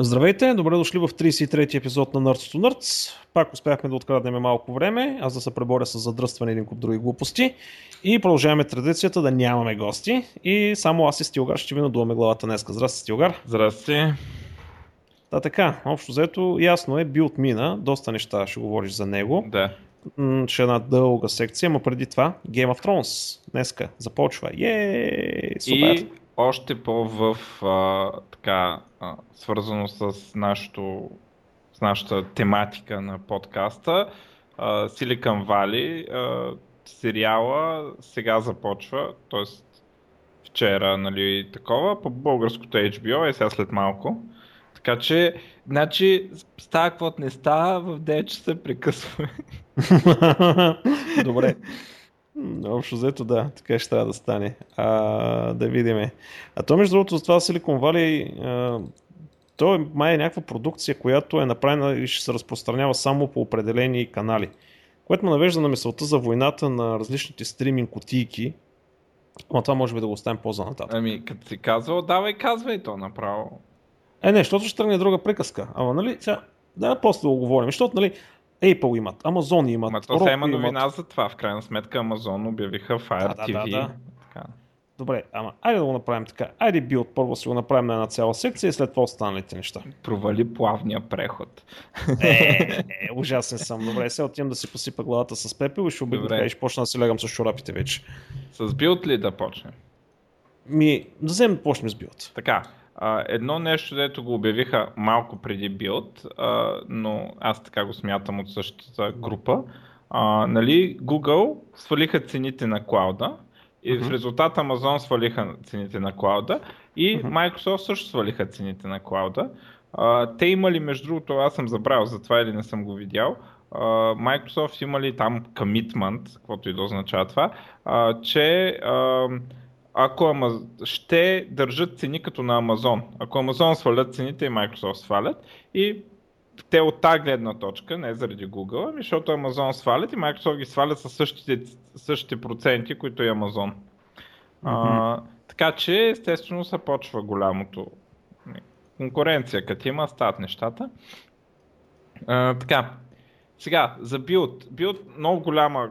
Здравейте, добре дошли в 33-ти епизод на Nerds to Nerds. Пак успяхме да откраднем малко време, аз да се преборя с задръстване един куп други глупости. И продължаваме традицията да нямаме гости. И само аз и Стилгар ще ви надуваме главата днеска. Здрасти, Стилгар. Здрасти. Да, така, общо взето, ясно е, билд мина, доста неща ще говориш за него. Да. Ще е една дълга секция, но преди това Game of Thrones днеска започва. Ей, супер! И още по-в а, така, а, свързано с, нашото, с нашата тематика на подкаста, а, Silicon Valley, а, сериала сега започва, т.е. вчера, нали, такова, по българското HBO е сега след малко. Така че, значи, става каквото не става, в 9 часа прекъсваме. Добре. Общо взето да, така ще трябва да стане. А, да видиме. А то между другото това Silicon Valley, а, то е май е някаква продукция, която е направена и ще се разпространява само по определени канали. Което ме навежда на мисълта за войната на различните стриминг кутийки. Но това може би да го оставим по-за нататък. Ами, като си казвал, давай казвай то направо. Е, не, защото ще тръгне друга приказка. Ама, нали, сега, да, после да го говорим. Защото, нали, Apple имат, Amazon имат, Ма то сега има новина за това. В крайна сметка Amazon обявиха Fire Да, да, TV. да, да. Така. Добре, ама айде да го направим така. Айде билд първо си го направим на една цяла секция и след това останалите неща. Провали плавния преход. Е, е, ужасен съм. Добре, сега отивам да си посипа главата с пепел и ще така и ще почна да си лягам с чорапите вече. С билд ли да почнем? Ми, да вземем да почнем с билд. Така, а, едно нещо, дето го обявиха малко преди билд, а, но аз така го смятам от същата група. А, нали, Google свалиха цените на клауда и в Мгм. резултат Amazon свалиха цените на клауда и Мгм. Microsoft също свалиха цените на клауда. А, те имали, между другото, аз съм забравил за това или не съм го видял, а, Microsoft имали там commitment, каквото и да означава това, а, че а, ако Амаз... ще държат цени като на Amazon. Ако Amazon свалят цените и Microsoft свалят и те от тази гледна точка, не заради Google, ами защото Amazon свалят и Microsoft ги свалят със същите, същите проценти, които и Amazon. А, така че, естествено, се почва голямото конкуренция, като има, стават нещата. А, така, сега, за билд. Билд много голяма,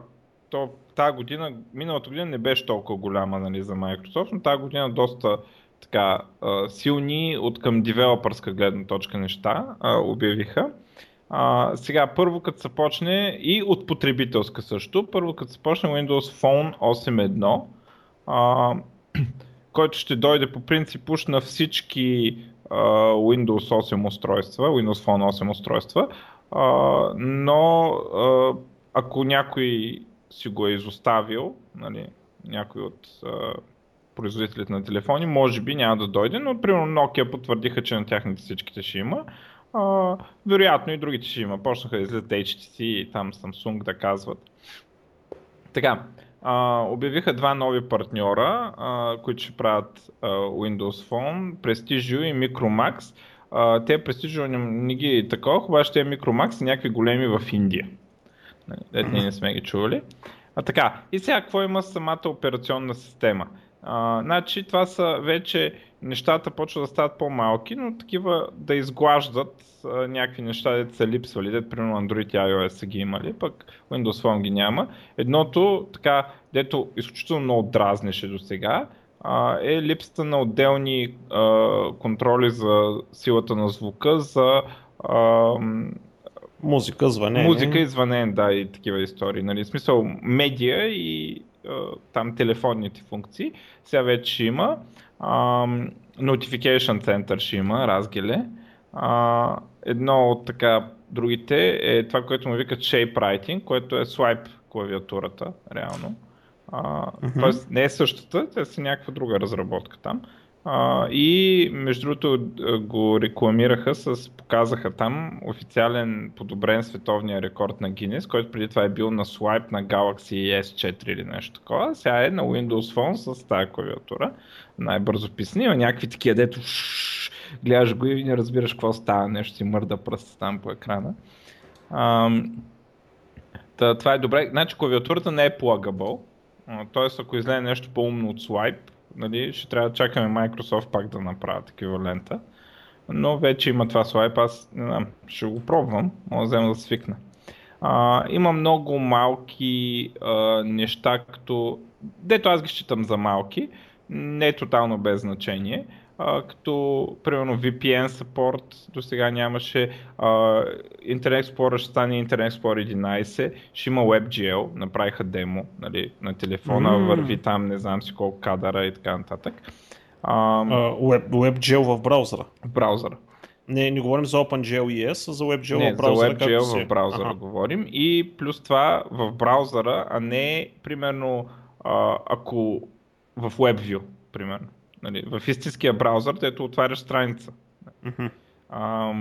то тази година, миналата година не беше толкова голяма нали, за Microsoft, но тази година доста така силни от към девелопърска гледна точка неща обявиха. А, сега, първо като се почне и от потребителска също, първо като се почне Windows Phone 8.1, а, който ще дойде по принцип уж на всички а, Windows 8 устройства, Windows Phone 8 устройства, а, но а, ако някой си го е изоставил, нали, някой от а, производителите на телефони, може би няма да дойде, но примерно Nokia потвърдиха, че на тяхните всичките ще има. А, вероятно и другите ще има. Почнаха да излизат HTC и там Samsung да казват. Така, а, обявиха два нови партньора, а, които ще правят а, Windows Phone, Prestigio и Micromax. А, те Prestigio не, не ги такова, обаче те Micromax са някакви големи в Индия. Нали, Дето ние не сме ги чували. А така, и сега какво има самата операционна система? А, значи това са вече нещата почват да стават по-малки, но такива да изглаждат а, някакви неща, дето са липсвали, дето примерно Android и iOS са ги имали, пък Windows Phone ги няма. Едното, така, дето изключително много дразнеше до сега, е липсата на отделни а, контроли за силата на звука, за а, Музика, звънение. Музика и звънен, да, и такива истории. Нали? В смисъл, медиа и а, там телефонните функции. Сега вече има. А, Notification Center ще има, разгеле. А, едно от така другите е това, което му викат Shape Writing, което е слайп клавиатурата, реално. А, Мгм. Тоест не е същата, тя си някаква друга разработка там. А, и между другото го рекламираха с, показаха там официален подобрен световния рекорд на Guinness, който преди това е бил на слайп на Galaxy S4 или нещо такова. Сега е на Windows Phone с тази клавиатура. Най-бързо писани. Има някакви такива, дето шш, гледаш го и не разбираш какво става. Нещо си мърда пръст там по екрана. Та, това е добре. Значи клавиатурата не е plugable. Тоест, ако излезе нещо по-умно от Swipe, нали, ще трябва да чакаме Microsoft пак да направят еквивалента. но вече има това слайп, аз не знам, ще го пробвам, мога да взема да свикна. А, има много малки а, неща, като... Дето аз ги считам за малки, не е тотално без значение, а, като примерно VPN support до сега нямаше, а, Internet Explorer ще стане Internet Explorer 11, ще има WebGL, направиха демо нали, на телефона, mm. върви там не знам си колко кадъра и така нататък. А, uh, Web, WebGL в браузъра? В браузъра. Не, не говорим за OpenGL ES, а за WebGL не, в браузъра. за WebGL в браузъра ага. говорим и плюс това в браузъра, а не примерно а, ако в WebView, примерно. Нали, в истинския браузър, където отваряш страница. Mm-hmm. А,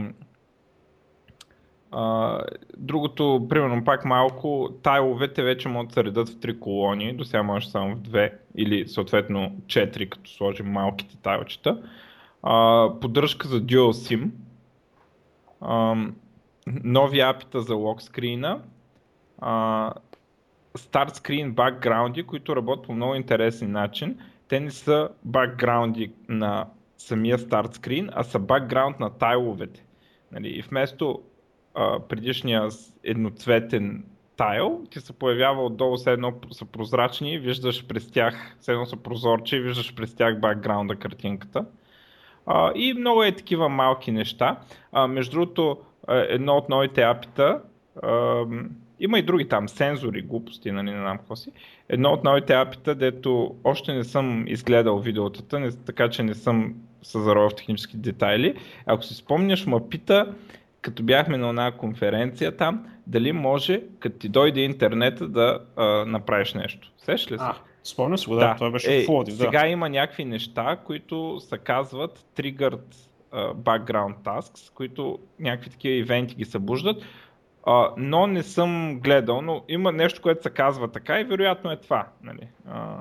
а, другото, примерно пак малко, тайловете вече могат да се редат в три колони, до сега може само в две или съответно четири, като сложим малките тайлчета. А, поддръжка за Dual SIM, а, нови апита за локскрина, старт скрин бакграунди, които работят по много интересен начин. Те не са бакграунди на самия старт скрин, а са бакграунд на тайловете. Нали, и вместо а, предишния едноцветен тайл, ти се появява отдолу, все едно са прозрачни, виждаш през тях, все едно са прозорче, виждаш през тях бакграунда картинката. А, и много е такива малки неща. А, между другото, едно от новите апита, има и други там, сензори, глупости, нали, не знам какво си. Едно от новите апита, дето още не съм изгледал видеотата, не, така че не съм се заровил в технически детайли. Ако си спомняш, ма пита, като бяхме на една конференция там, дали може, като ти дойде интернета, да а, направиш нещо. Сеш ли се? Спомня се го, да, да. това беше е, в Лодив, да. Сега има някакви неща, които се казват Triggered uh, Background Tasks, които някакви такива ивенти ги събуждат, но не съм гледал, но има нещо, което се казва така и вероятно е това. Нали? Uh,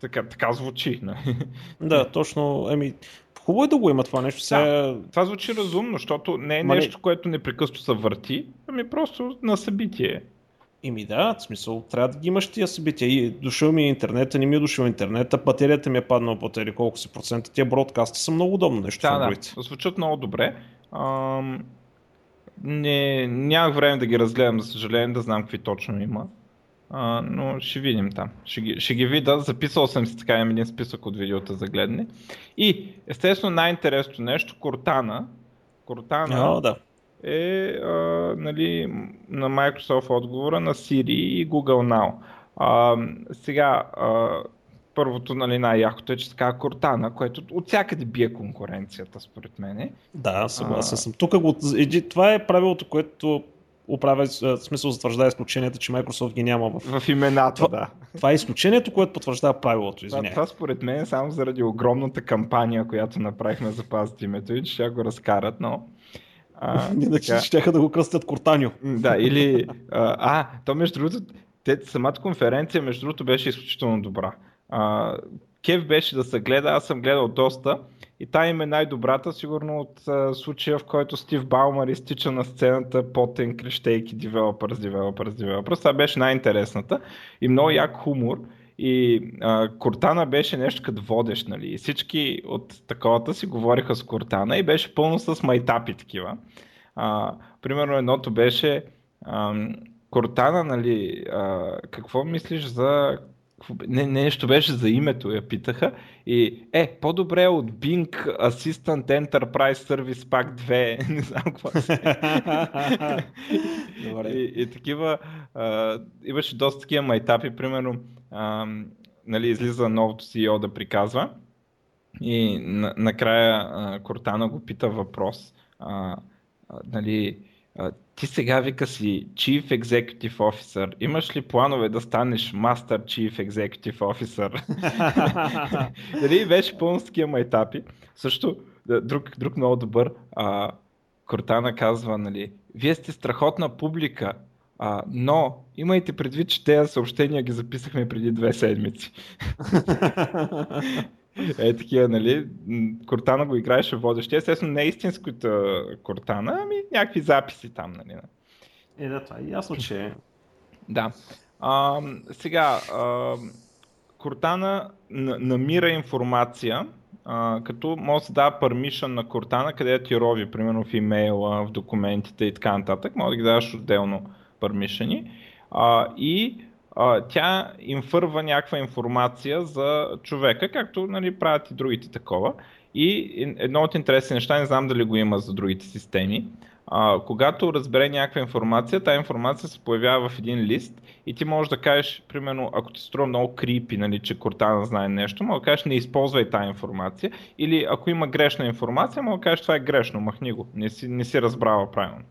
така, така звучи. Нали? Да, точно. Еми, хубаво е да го има това нещо. Сега... Да, това звучи разумно, защото не е Мали... нещо, което непрекъснато се върти, ами просто на събитие. Ими да, в смисъл, трябва да ги имаш тия събития. И дошъл ми е интернета, не ми е дошъл интернета, батерията ми е паднала по тели колко си процента. Тия бродкасти са много удобно нещо. Да, да, звучат много добре. Ам, не, нямах време да ги разгледам, за съжаление, да знам какви точно има. А, но ще видим там. Ще ги, ще ги видя. Записал съм си така един списък от видеота за гледане. И естествено най-интересното нещо, Кортана. Кортана О, да е а, нали, на Microsoft отговора на Siri и Google Now. А, сега, а, първото, нали, най-якото е, че така Кортана, което от всякъде бие конкуренцията, според мен. Да, съгласен а... съм. Тук го, това е правилото, което оправя, в смисъл затвърждава изключенията, че Microsoft ги няма в, в имената. Това, да. това е изключението, което потвърждава правилото. Извиня. Това, това според мен е само заради огромната кампания, която направихме за пазити името и че ще го разкарат, но а, Иначе ще да го кръстят Кортаньо. Да, или... А, а, то между другото, те, самата конференция, между другото, беше изключително добра. А, Кев беше да се гледа, аз съм гледал доста и та им е най-добрата, сигурно от а, случая, в който Стив Баумър изтича на сцената потен, крещейки девелопърс, девелопърс, девелопърс. Това беше най-интересната и много як хумор. И а, Кортана беше нещо като водещ, нали? И всички от таковата си говориха с Кортана и беше пълно с майтапи такива. А, примерно едното беше а, Кортана, нали, а, какво мислиш за не, нещо беше за името, я питаха. И е, по-добре е от Bing Assistant Enterprise Service Pack 2. не знам какво Добре. И, и такива, а, имаше доста такива майтапи, примерно а, нали, излиза новото CEO да приказва и на, накрая а, Кортана го пита въпрос. А, а, нали, а, ти сега вика си Chief Executive Officer. Имаш ли планове да станеш Master Chief Executive Officer? Дали беше пълно с такива майтапи. Също друг, друг много добър. А, Кортана казва, нали, вие сте страхотна публика, а, но имайте предвид, че тези съобщения ги записахме преди две седмици. е, такива, нали? Кортана го играеше водещи. Естествено, не е истинската Кортана, ами някакви записи там, нали? Е, да, това е ясно, че Да. А, сега, а, Cortana намира информация, а, като може да дава permission на Cortana, къде ти рови, примерно в имейла, в документите и така нататък. Може да ги даваш отделно permission. И а, тя инфърва някаква информация за човека, както нали, правят и другите такова. И едно от интересни неща, не знам дали го има за другите системи, а, когато разбере някаква информация, тази информация се появява в един лист и ти можеш да кажеш, примерно, ако ти струва много крипи, нали, че Кортана знае нещо, може да кажеш не използвай тази информация или ако има грешна информация, може да кажеш това е грешно, махни го, не си, не си разбрава правилно.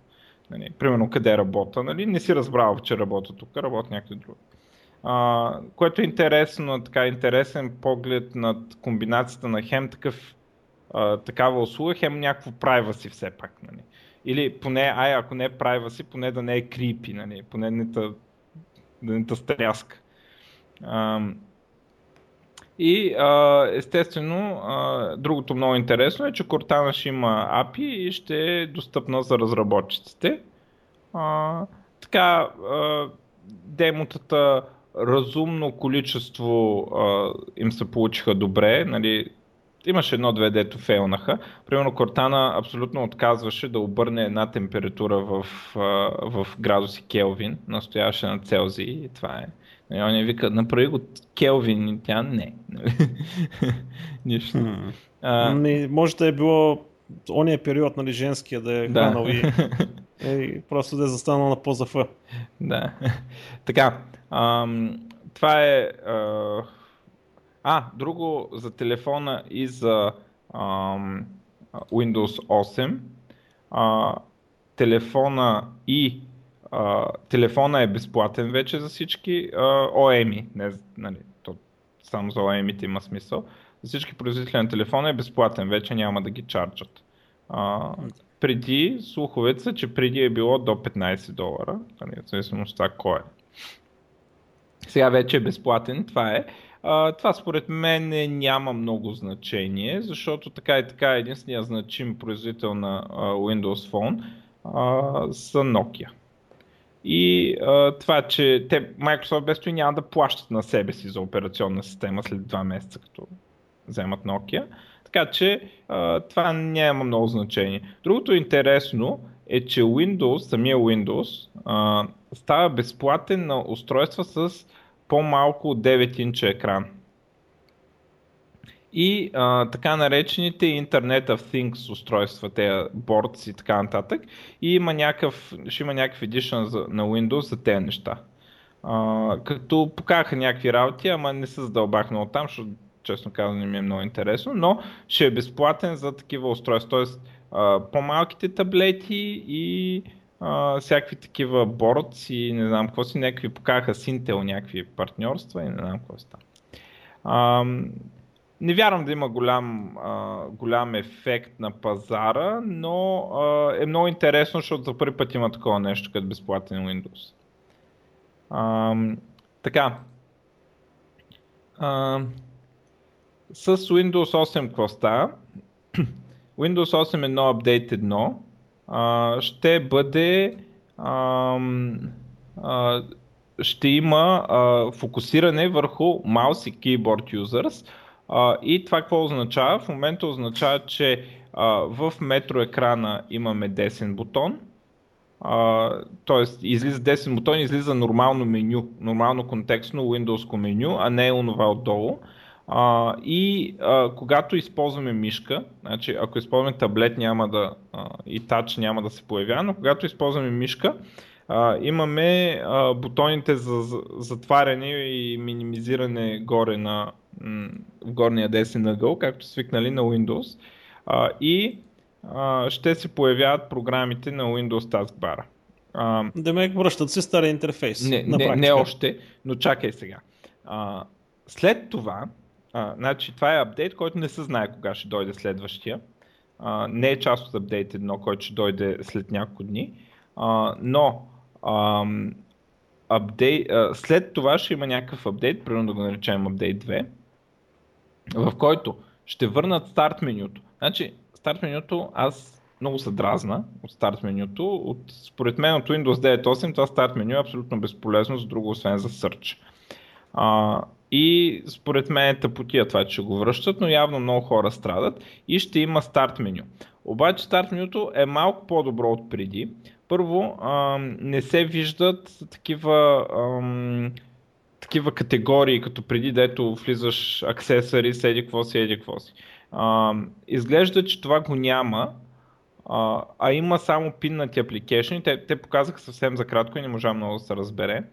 Нали, примерно къде работа, нали, не си разбрал, че работа тук, работа някъде друго. Което е интересно, така интересен поглед над комбинацията на хем такъв, а, такава услуга, хем някакво privacy все пак. Нали. Или поне, ай, ако не е privacy, поне да не е крипи, нали, поне не та, да не та стряска. И естествено, другото много интересно е, че Cortana ще има API и ще е достъпна за разработчиците. Така, демотата разумно количество а, им се получиха добре. Нали, имаше едно-две, дето фейлнаха. Примерно Кортана абсолютно отказваше да обърне една температура в, в градуси Келвин, настояваше на Целзий и това е. И он вика, направи го Келвин и тя не. Нищо. Hmm. А... Не, може да е било ония период, нали, женския да е да. и, и просто да е застанал на поза Ф. Да. така, ам, това е а, а, друго за телефона и за ам, Windows 8. А, телефона и а, телефона е безплатен вече за всички а, OEM, не, нали, само за OEM има смисъл. За всички производители на телефона е безплатен, вече няма да ги чарджат. А, преди, слуховете са, че преди е било до 15 долара, нали, в зависимост от това кой е. Сега вече е безплатен, това е. А, това според мен няма много значение, защото така и така единствения значим производител на а, Windows Phone а, са Nokia. И а, това, че те, Microsoft без това няма да плащат на себе си за операционна система след два месеца, като вземат Nokia. Така че а, това няма много значение. Другото интересно е, че Windows, самия Windows, а, става безплатен на устройства с по-малко от 9 инча екран. И а, така наречените Internet of Things устройства, те бордс и така нататък. И има някакъв, ще има някакъв за, на Windows за тези неща. А, като покаха някакви работи, ама не се задълбах много там, защото честно казвам не ми е много интересно, но ще е безплатен за такива устройства. Тоест по-малките таблети и а, всякакви такива бордс и не знам какво си, някакви покаха с Intel някакви партньорства и не знам какво си там. Не вярвам да има голям, а, голям ефект на пазара, но а, е много интересно, защото за първи път има такова нещо като безплатен Windows. А, така. А, с Windows 8 какво става? Windows 8 1 Update 1 ще бъде а, а, ще има а, фокусиране върху mouse и keyboard users а, и това какво означава? В момента означава, че а, в метро екрана имаме десен бутон, т.е. излиза десен бутон, излиза нормално меню, нормално контекстно Windows меню, а не е онова отдолу. А, и а, когато използваме мишка, значи ако използваме таблет няма да, а, и тач няма да се появява, но когато използваме мишка, а, имаме а, бутоните за затваряне и минимизиране горе на м- в горния десен ъгъл, както свикнали на Windows. А, и а, ще се появяват програмите на Windows Taskbar. Демек връщат се стария интерфейс. Не, не, не още, но чакай сега. А, след това, а, значи, това е апдейт, който не се знае кога ще дойде следващия. А, не е част от апдейт едно, който ще дойде след няколко дни. А, но ам, апдейт, а, след това ще има някакъв апдейт, примерно да го наречем апдейт 2, в който ще върнат старт менюто. Значи, старт менюто аз много се дразна от старт менюто. От, според мен от Windows 9.8 това старт меню е абсолютно безполезно за друго, освен за search. А, и според мен е тъпотия това, че го връщат, но явно много хора страдат и ще има старт меню. Обаче старт менюто е малко по-добро от преди. Първо, а, не се виждат такива, а, такива категории, като преди, дето влизаш аксесари, седи какво си, еди какво си. А, изглежда, че това го няма, а, а има само пиннати application. Те, те показаха съвсем за кратко и не можа много да се разбере.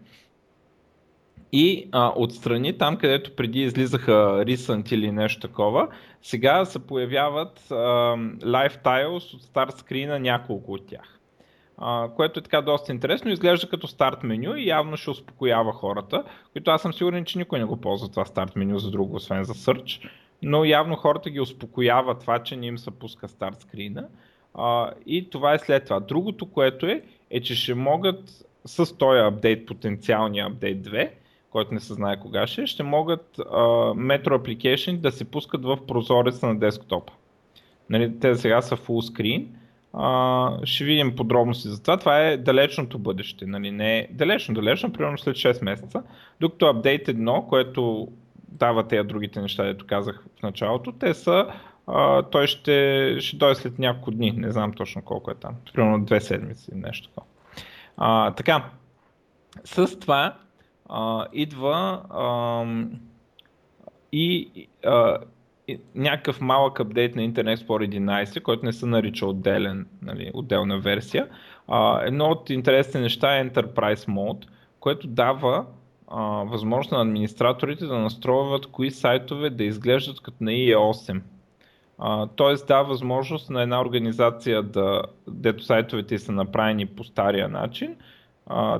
И а, отстрани, там където преди излизаха Recent или нещо такова, сега се появяват а, Live Tiles от старт скрина няколко от тях. А, което е така доста интересно. Изглежда като старт меню и явно ще успокоява хората, които аз съм сигурен, че никой не го ползва това старт меню за друго, освен за Search. Но явно хората ги успокоява това, че не им се пуска старт скрина. И това е след това. Другото, което е, е, че ще могат с този апдейт, потенциалния апдейт 2, който не се знае кога ще, ще могат uh, Metro Application да се пускат в прозореца на десктопа. Нали, те сега са full screen. Uh, ще видим подробности за това. Това е далечното бъдеще. Нали, не е далечно, далечно, примерно след 6 месеца. Докато Update 1, което дава тези другите неща, дето казах в началото, те са Uh, той ще, ще дойде след няколко дни, не знам точно колко е там, примерно две седмици, нещо такова. Uh, така, с това а, идва а, и, а, и някакъв малък апдейт на Internet Explorer 11, който не се нарича отделен, нали, отделна версия. А, едно от интересните неща е Enterprise Mode, което дава а, възможност на администраторите да настроят кои сайтове да изглеждат като на IE8. Тоест дава възможност на една организация да, дето сайтовете са направени по стария начин,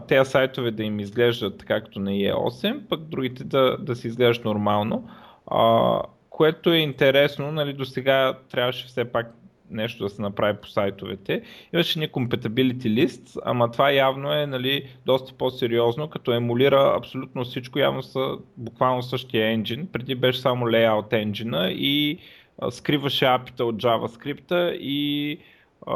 тези сайтове да им изглеждат така като на IE8, пък другите да, да се изглеждат нормално. А, което е интересно, нали, до сега трябваше все пак нещо да се направи по сайтовете. Имаше ни compatibility list, ама това явно е нали, доста по-сериозно, като емулира абсолютно всичко, явно са буквално същия енджин. Преди беше само layout engine и а, скриваше апита от JavaScript и а,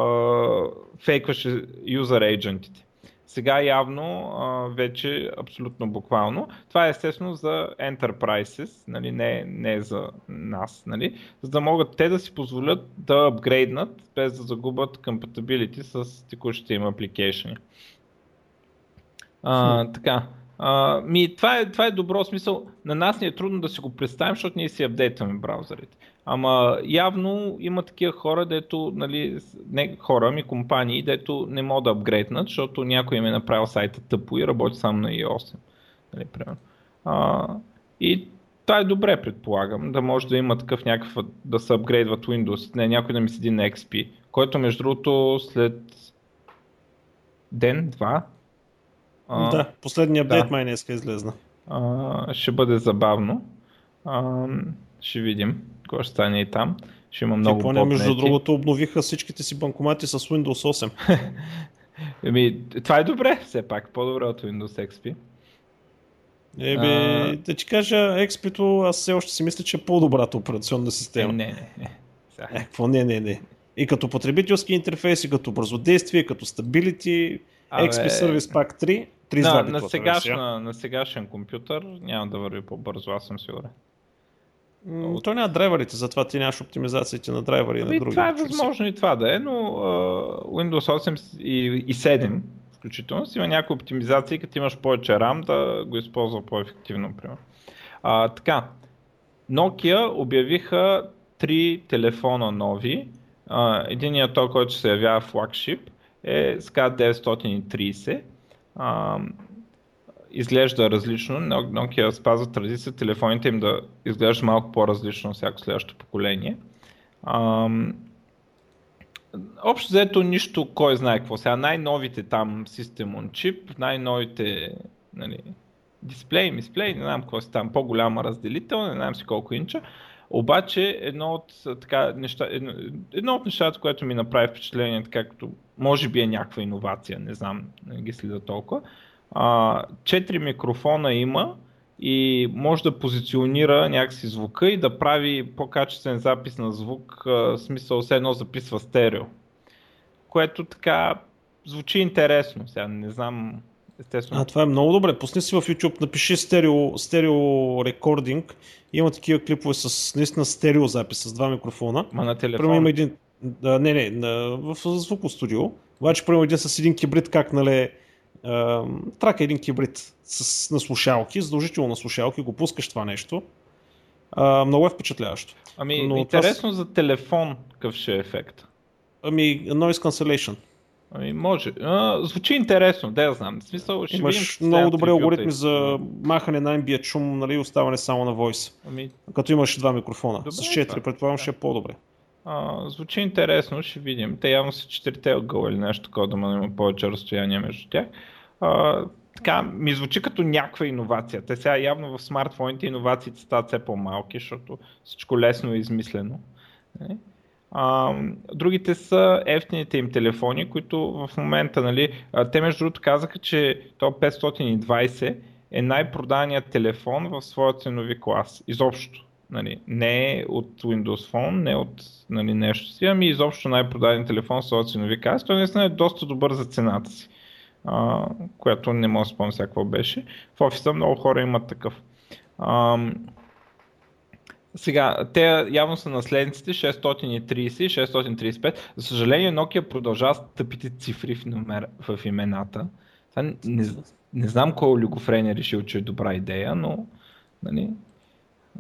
фейкваше user agentите. Сега явно а, вече абсолютно буквално. Това е естествено за enterprises, нали, не, не за нас, нали, за да могат те да си позволят да апгрейднат без да загубят compatibility с текущите им апликейшни. А, така. А, ми, това, е, това е добро смисъл. На нас ни е трудно да си го представим, защото ние си апдейтваме браузърите. Ама явно има такива хора, дето, нали, не хора, ми компании, дето не могат да апгрейднат, защото някой им е направил сайта тъпо и работи само на i8. Нали, примерно. А, и това е добре, предполагам, да може да има такъв някакъв, да се апгрейдват Windows, не някой да ми седи на XP, който между другото след ден, два. А, да, последния апдейт да. май не иска излезна. А, ще бъде забавно. А, ще видим какво ще стане и там. Ще има много Япония, между другото, обновиха всичките си банкомати с Windows 8. Еми, това е добре, все пак. По-добре от Windows XP. Еби, а... да ти кажа, XP-то аз все още си мисля, че е по-добрата операционна система. Е, не, не, не. Е, какво не, не, не. И като потребителски интерфейс, и като бързодействие, като стабилити, XP Service Pack 3, 3 на, на, сегашна, на сегашен компютър няма да върви по-бързо, аз съм сигурен. От... То няма драйверите, затова ти нямаш оптимизациите на драйвери и на ами, други. Това е възможно и това да е, но uh, Windows 8 и, и 7 включително си има някои оптимизации, като имаш повече RAM да го използва по-ефективно. Примерно. А, така, Nokia обявиха три телефона нови. Uh, единият той, който се явява флагшип е SK 930. Uh, изглежда различно. Nokia спазва традиция телефоните им да изглеждат малко по-различно всяко следващо поколение. Ам... Общо взето нищо, кой знае какво. Сега най-новите там System on Chip, най-новите нали, дисплей, мисплей, не знам какво си там, по-голяма разделител, не знам си колко инча. Обаче едно от, така, неща, едно, едно от нещата, което ми направи впечатление, така като може би е някаква иновация, не знам, не ги следа толкова, а, 4 микрофона има и може да позиционира някакси звука и да прави по-качествен запис на звук, в смисъл все едно записва стерео. Което така звучи интересно. Сега не знам естествено. А, това е много добре. Пусни си в YouTube, напиши стерео, стерео рекординг. Има такива клипове с наистина стерео запис с два микрофона. Ма на телефон. Примерно има един, да, не, не, на, в звукостудио. Обаче, примерно един с един кибрид, как, нали, а, трака един кибрид с, на слушалки, задължително на слушалки, го пускаш това нещо. А, много е впечатляващо. Ами, Но интересно за телефон какъв ще е ефект. Ами, noise cancellation. Ами, може. А, звучи интересно, да я знам. В смисъл, ще видим Имаш как много добри алгоритми за махане на ambient шум нали, оставане само на voice. Ами, Като имаш два микрофона. Добре, с 4 това. предполагам ще е по-добре. Звучи интересно, ще видим. Те явно са четирите ъгъла или нещо такова, да ма има повече разстояние между тях. А, така, ми звучи като някаква иновация. Те сега явно в смартфоните иновациите стават все по-малки, защото всичко лесно е измислено. Нали? А, другите са ефтините им телефони, които в момента, нали, те между другото казаха, че то 520 е най-проданият телефон в своя ценови клас. Изобщо. Нали, не е от Windows Phone, не от нали, нещо си, ами изобщо най-продаден телефон в своя ценови клас. Той наистина е доста добър за цената си, а, която не мога да спомня сега беше. В офиса много хора имат такъв. Ам, сега, те явно са наследниците 630 и 635. За съжаление, Nokia продължава с тъпите цифри в, номер, в имената. Не, не, не знам кой олигофрен е решил, че е добра идея, но нали,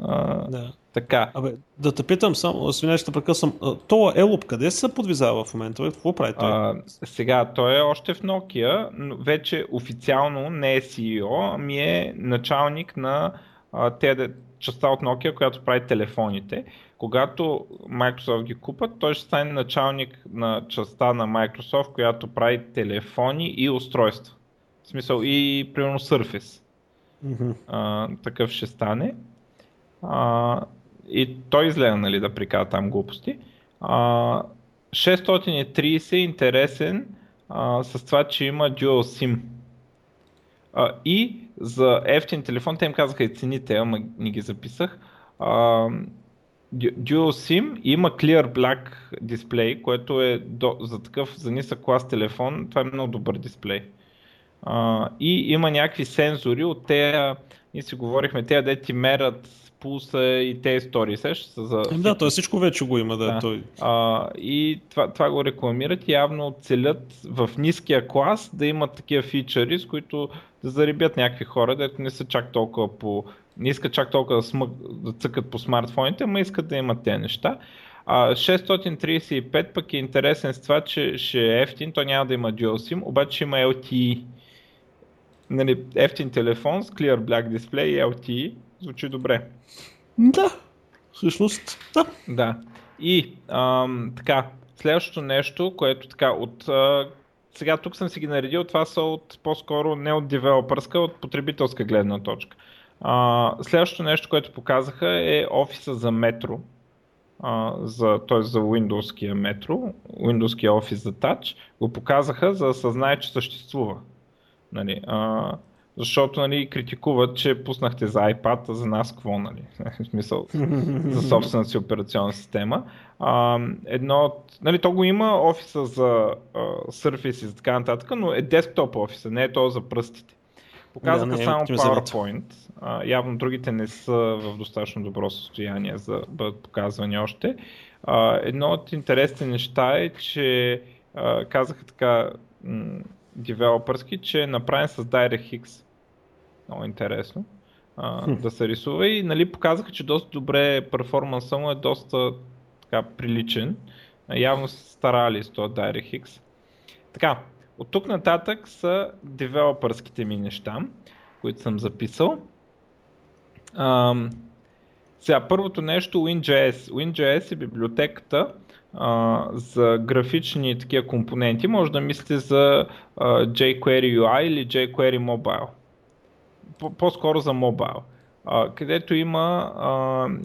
а, Да. така. Абе, да те питам само, извинявай, ще прекъсвам. Това Елоп, къде се подвизава в момента? бе? Какво прави той? А, сега, той е още в Nokia, но вече официално не е CEO, ами е началник на а, те, частта от Nokia, която прави телефоните. Когато Microsoft ги купат, той ще стане началник на частта на Microsoft, която прави телефони и устройства. В смисъл и примерно Surface. Мгм. а, такъв ще стане. А, и той изгледа нали, да приказва там глупости. А, 630 е интересен а, с това, че има Dual SIM. А, и за ефтин телефон, те им казаха и цените, ама не ги записах. А, Du- Dual SIM има Clear Black дисплей, което е до, за такъв за нисък клас телефон, това е много добър дисплей. А, и има някакви сензори от тея, ние си говорихме, тея де ти мерят пулса и тези истории, сещаш се за... Ем, да, той всичко вече го има, да. Да. Той... А, и това, това го рекламират и явно целят в ниския клас да имат такива фичъри, с които да зарибят някакви хора, дето не са чак толкова по... Не искат чак толкова да, смъг, да цъкат по смартфоните, ама искат да имат тези неща. А 635 пък е интересен с това, че ще е ефтин, той няма да има Dual SIM, обаче има LTE. Нали, ефтин телефон с Clear Black дисплей и LTE. Звучи добре. Да, всъщност, да. Да. И ам, така, следващото нещо, което така от... А, сега тук съм си ги наредил, това са от по-скоро не от девелопърска, от потребителска гледна точка. А, следващото нещо, което показаха е офиса за метро, а, за, т.е. за Windows-кия метро, Windows-кия офис за Touch, го показаха, за да съзнае, че съществува. Нали, а, защото нали, критикуват, че пуснахте за iPad, а за нас какво, нали? В смисъл, за собствената си операционна система. А, едно от, нали, то го има офиса за а, Surface и за така нататък, но е десктоп офиса, не е то за пръстите. Показаха Да, не е само. PowerPoint. А, явно другите не са в достатъчно добро състояние за да бъдат показвани още. А, едно от интересните неща е, че а, казаха така м- девелопърски, че е направен с DirectX. Много интересно. А, Хм. да се рисува и нали, показаха, че доста добре перформанса му е доста така, приличен. А, Явно са старали с този DirectX. Така, от тук нататък са девелопърските ми неща, които съм записал. Ам, сега, първото нещо WinJS. WinJS е библиотеката а, за графични такива компоненти. Може да мислите за а, jQuery UI или jQuery Mobile. По- По-скоро за. А, където има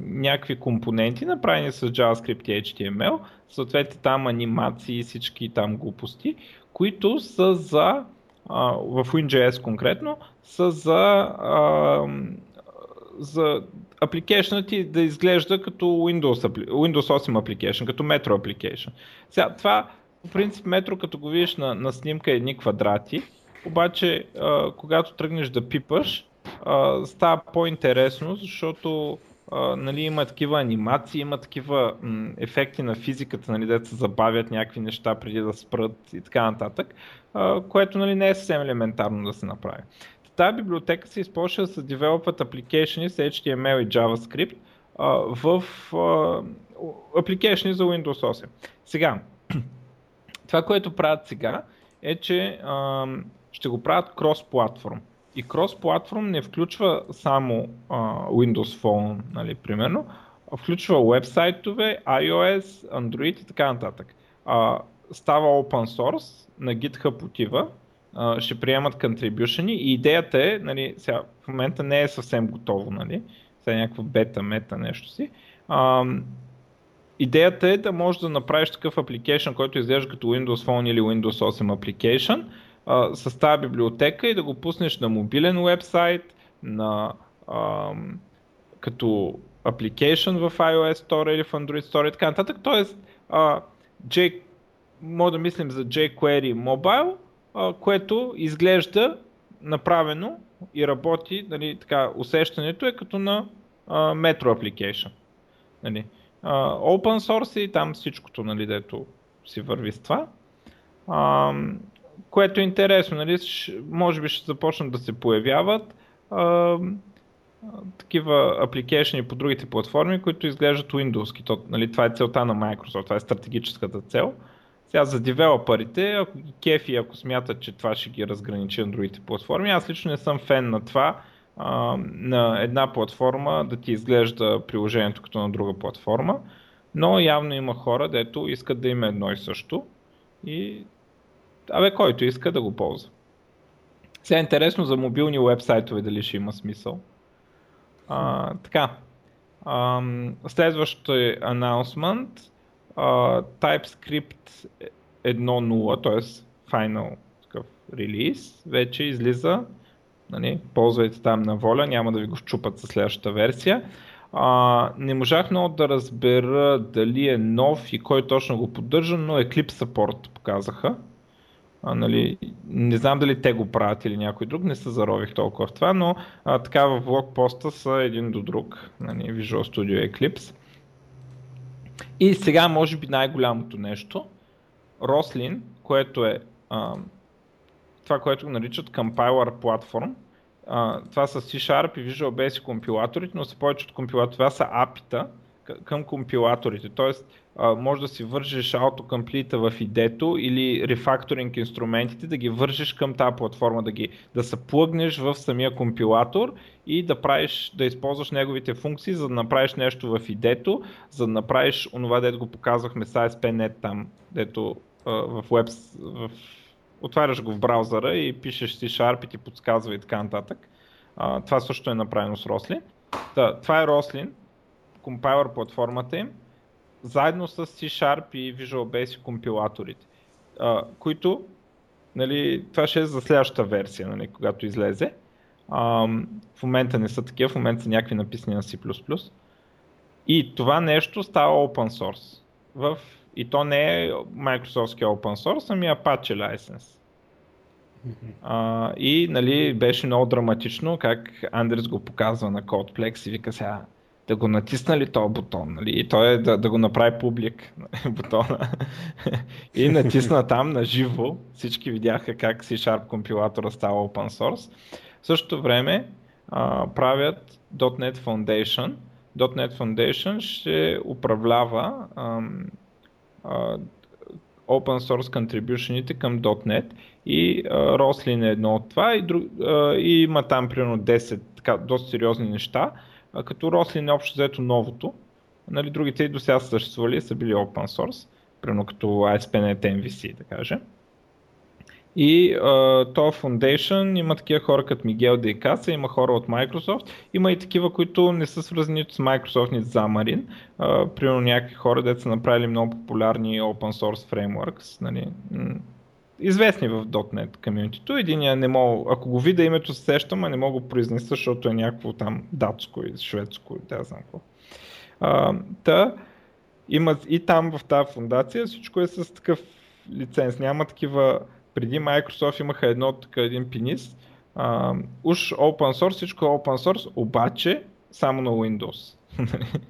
някакви компоненти, направени с JavaScript и HTML, съответно там анимации и всички там глупости, които са за, в WinJS конкретно, са за, за application ти да изглежда като Windows, Windows 8 application, като Metro application. Сега, това, по принцип, Metro, като го видиш на, на снимка, е едни квадрати, обаче а, когато тръгнеш да пипаш, а, става по-интересно, защото а, нали, има такива анимации, има такива м- ефекти на физиката, нали, да се забавят някакви неща преди да спрат и така нататък, а, което нали, не е съвсем елементарно да се направи. Тази библиотека се използва да се девелопват application с HTML и JavaScript а, в application за Windows 8. Сега, това, което правят сега е, че а, ще го правят крос-платформ. И крос-платформ не включва само а, Windows Phone, нали, примерно, а включва вебсайтове, iOS, Android и така нататък. А, става open source, на GitHub отива, а, ще приемат contribution и идеята е, нали, сега, в момента не е съвсем готово, нали, сега някаква бета, мета, нещо си. А, идеята е да можеш да направиш такъв application, който изглежда като Windows Phone или Windows 8 application, а, с тази библиотека и да го пуснеш на мобилен вебсайт, на, а, като application в iOS Store или в Android Store и така нататък. Тоест, а, J, може да мислим за jQuery Mobile, а, което изглежда направено и работи, нали, така, усещането е като на а, Metro Application. Нали. А, open source и там всичкото, нали, дето си върви с това. А, което е интересно, нали, може би ще започнат да се появяват а, такива апликейшни по другите платформи, които изглеждат Windows. То, нали, това е целта на Microsoft, това е стратегическата цел. Сега за девелоперите, ако ги кефи, ако смятат, че това ще ги разграничи на другите платформи, аз лично не съм фен на това а, на една платформа да ти изглежда приложението като на друга платформа, но явно има хора, дето искат да има едно и също и абе, който иска да го ползва. Сега е интересно за мобилни вебсайтове дали ще има смисъл. А, така. А, следващото е announcement. TypeScript 1.0, т.е. final такъв релиз, вече излиза. Нали, ползвайте там на воля, няма да ви го щупат със следващата версия. А, не можах много да разбера дали е нов и кой точно го поддържа, но Eclipse Support показаха. А, нали, не знам дали те го правят или някой друг, не се зарових толкова в това, но а, така в блокпоста са един до друг, нали, Visual Studio Eclipse. И сега може би най-голямото нещо, Roslyn, което е а, това, което наричат Compiler Platform. А, това са C-Sharp и Visual Basic компилаторите, но са повече от компилатори. Това са апита към компилаторите. Тоест, може да си вържиш автокомплита в идето или рефакторинг инструментите, да ги вържиш към тази платформа, да, ги, да се плъгнеш в самия компилатор и да правиш, да използваш неговите функции, за да направиш нещо в идето, за да направиш онова, дето го показвахме с ASP.NET там, дето в веб, в... отваряш го в браузъра и пишеш C-Sharp и ти подсказва и така нататък. това също е направено с Roslyn. Да, това е Roslyn, компайлър платформата им, заедно с C-Sharp и Visual Basic компилаторите, а, които, нали, това ще е за следващата версия, нали, когато излезе. А, в момента не са такива, в момента са някакви написани на C++. И това нещо става open source. В... И то не е Microsoft open source, ами Apache license. А, и нали, беше много драматично как Андрес го показва на Codeplex и вика сега да го натисна ли този бутон, нали? И той е да, да го направи публик бутона. и натисна там на живо. Всички видяха как C-Sharp компилатора става open source. В същото време а, правят .NET Foundation. .NET Foundation ще управлява а, а, open source contributionите към .NET и а, Roslyn е едно от това и, друг, а, и има там примерно 10 така, доста сериозни неща като Roslyn е общо взето новото. Нали, другите и до сега са съществували, са били open source, примерно като ASP.NET MVC, да кажем. И този Foundation има такива хора като Мигел Дейкаса, има хора от Microsoft, има и такива, които не са свързани с Microsoft, нито с Xamarin. Uh, примерно някакви хора, де са направили много популярни open source frameworks. Нали, известни в .NET комьюнитито. Единия не мога, ако го видя името се сещам, а не мога го произнеса, защото е някакво там датско и шведско да знам какво. А, та, има и там в тази фундация всичко е с такъв лиценз. Няма такива преди Microsoft имаха едно така един пинис, а, уж open source, всичко е open source, обаче само на Windows.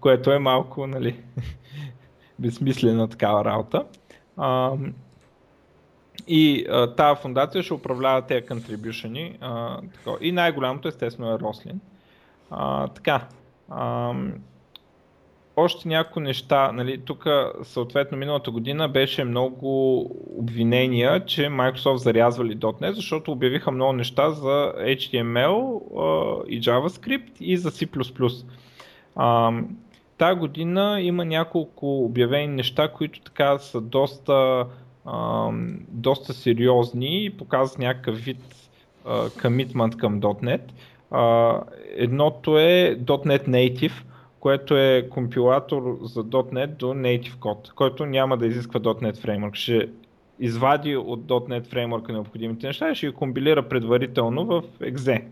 Което е малко, нали, безсмислена такава работа. А, и тази фундация ще управлява тези контрибюшени. И най-голямото естествено е Рослин. А, така. А, още няколко неща. Нали, тук съответно миналата година беше много обвинения, че Microsoft зарязвали .NET, защото обявиха много неща за HTML а, и JavaScript и за C++. А, Та година има няколко обявени неща, които така са доста, а, доста сериозни и показват някакъв вид комитмент към .NET. А, едното е .NET Native, което е компилатор за .NET до Native код, който няма да изисква .NET Framework. Ще извади от .NET Framework необходимите неща и ще ги компилира предварително в Exe.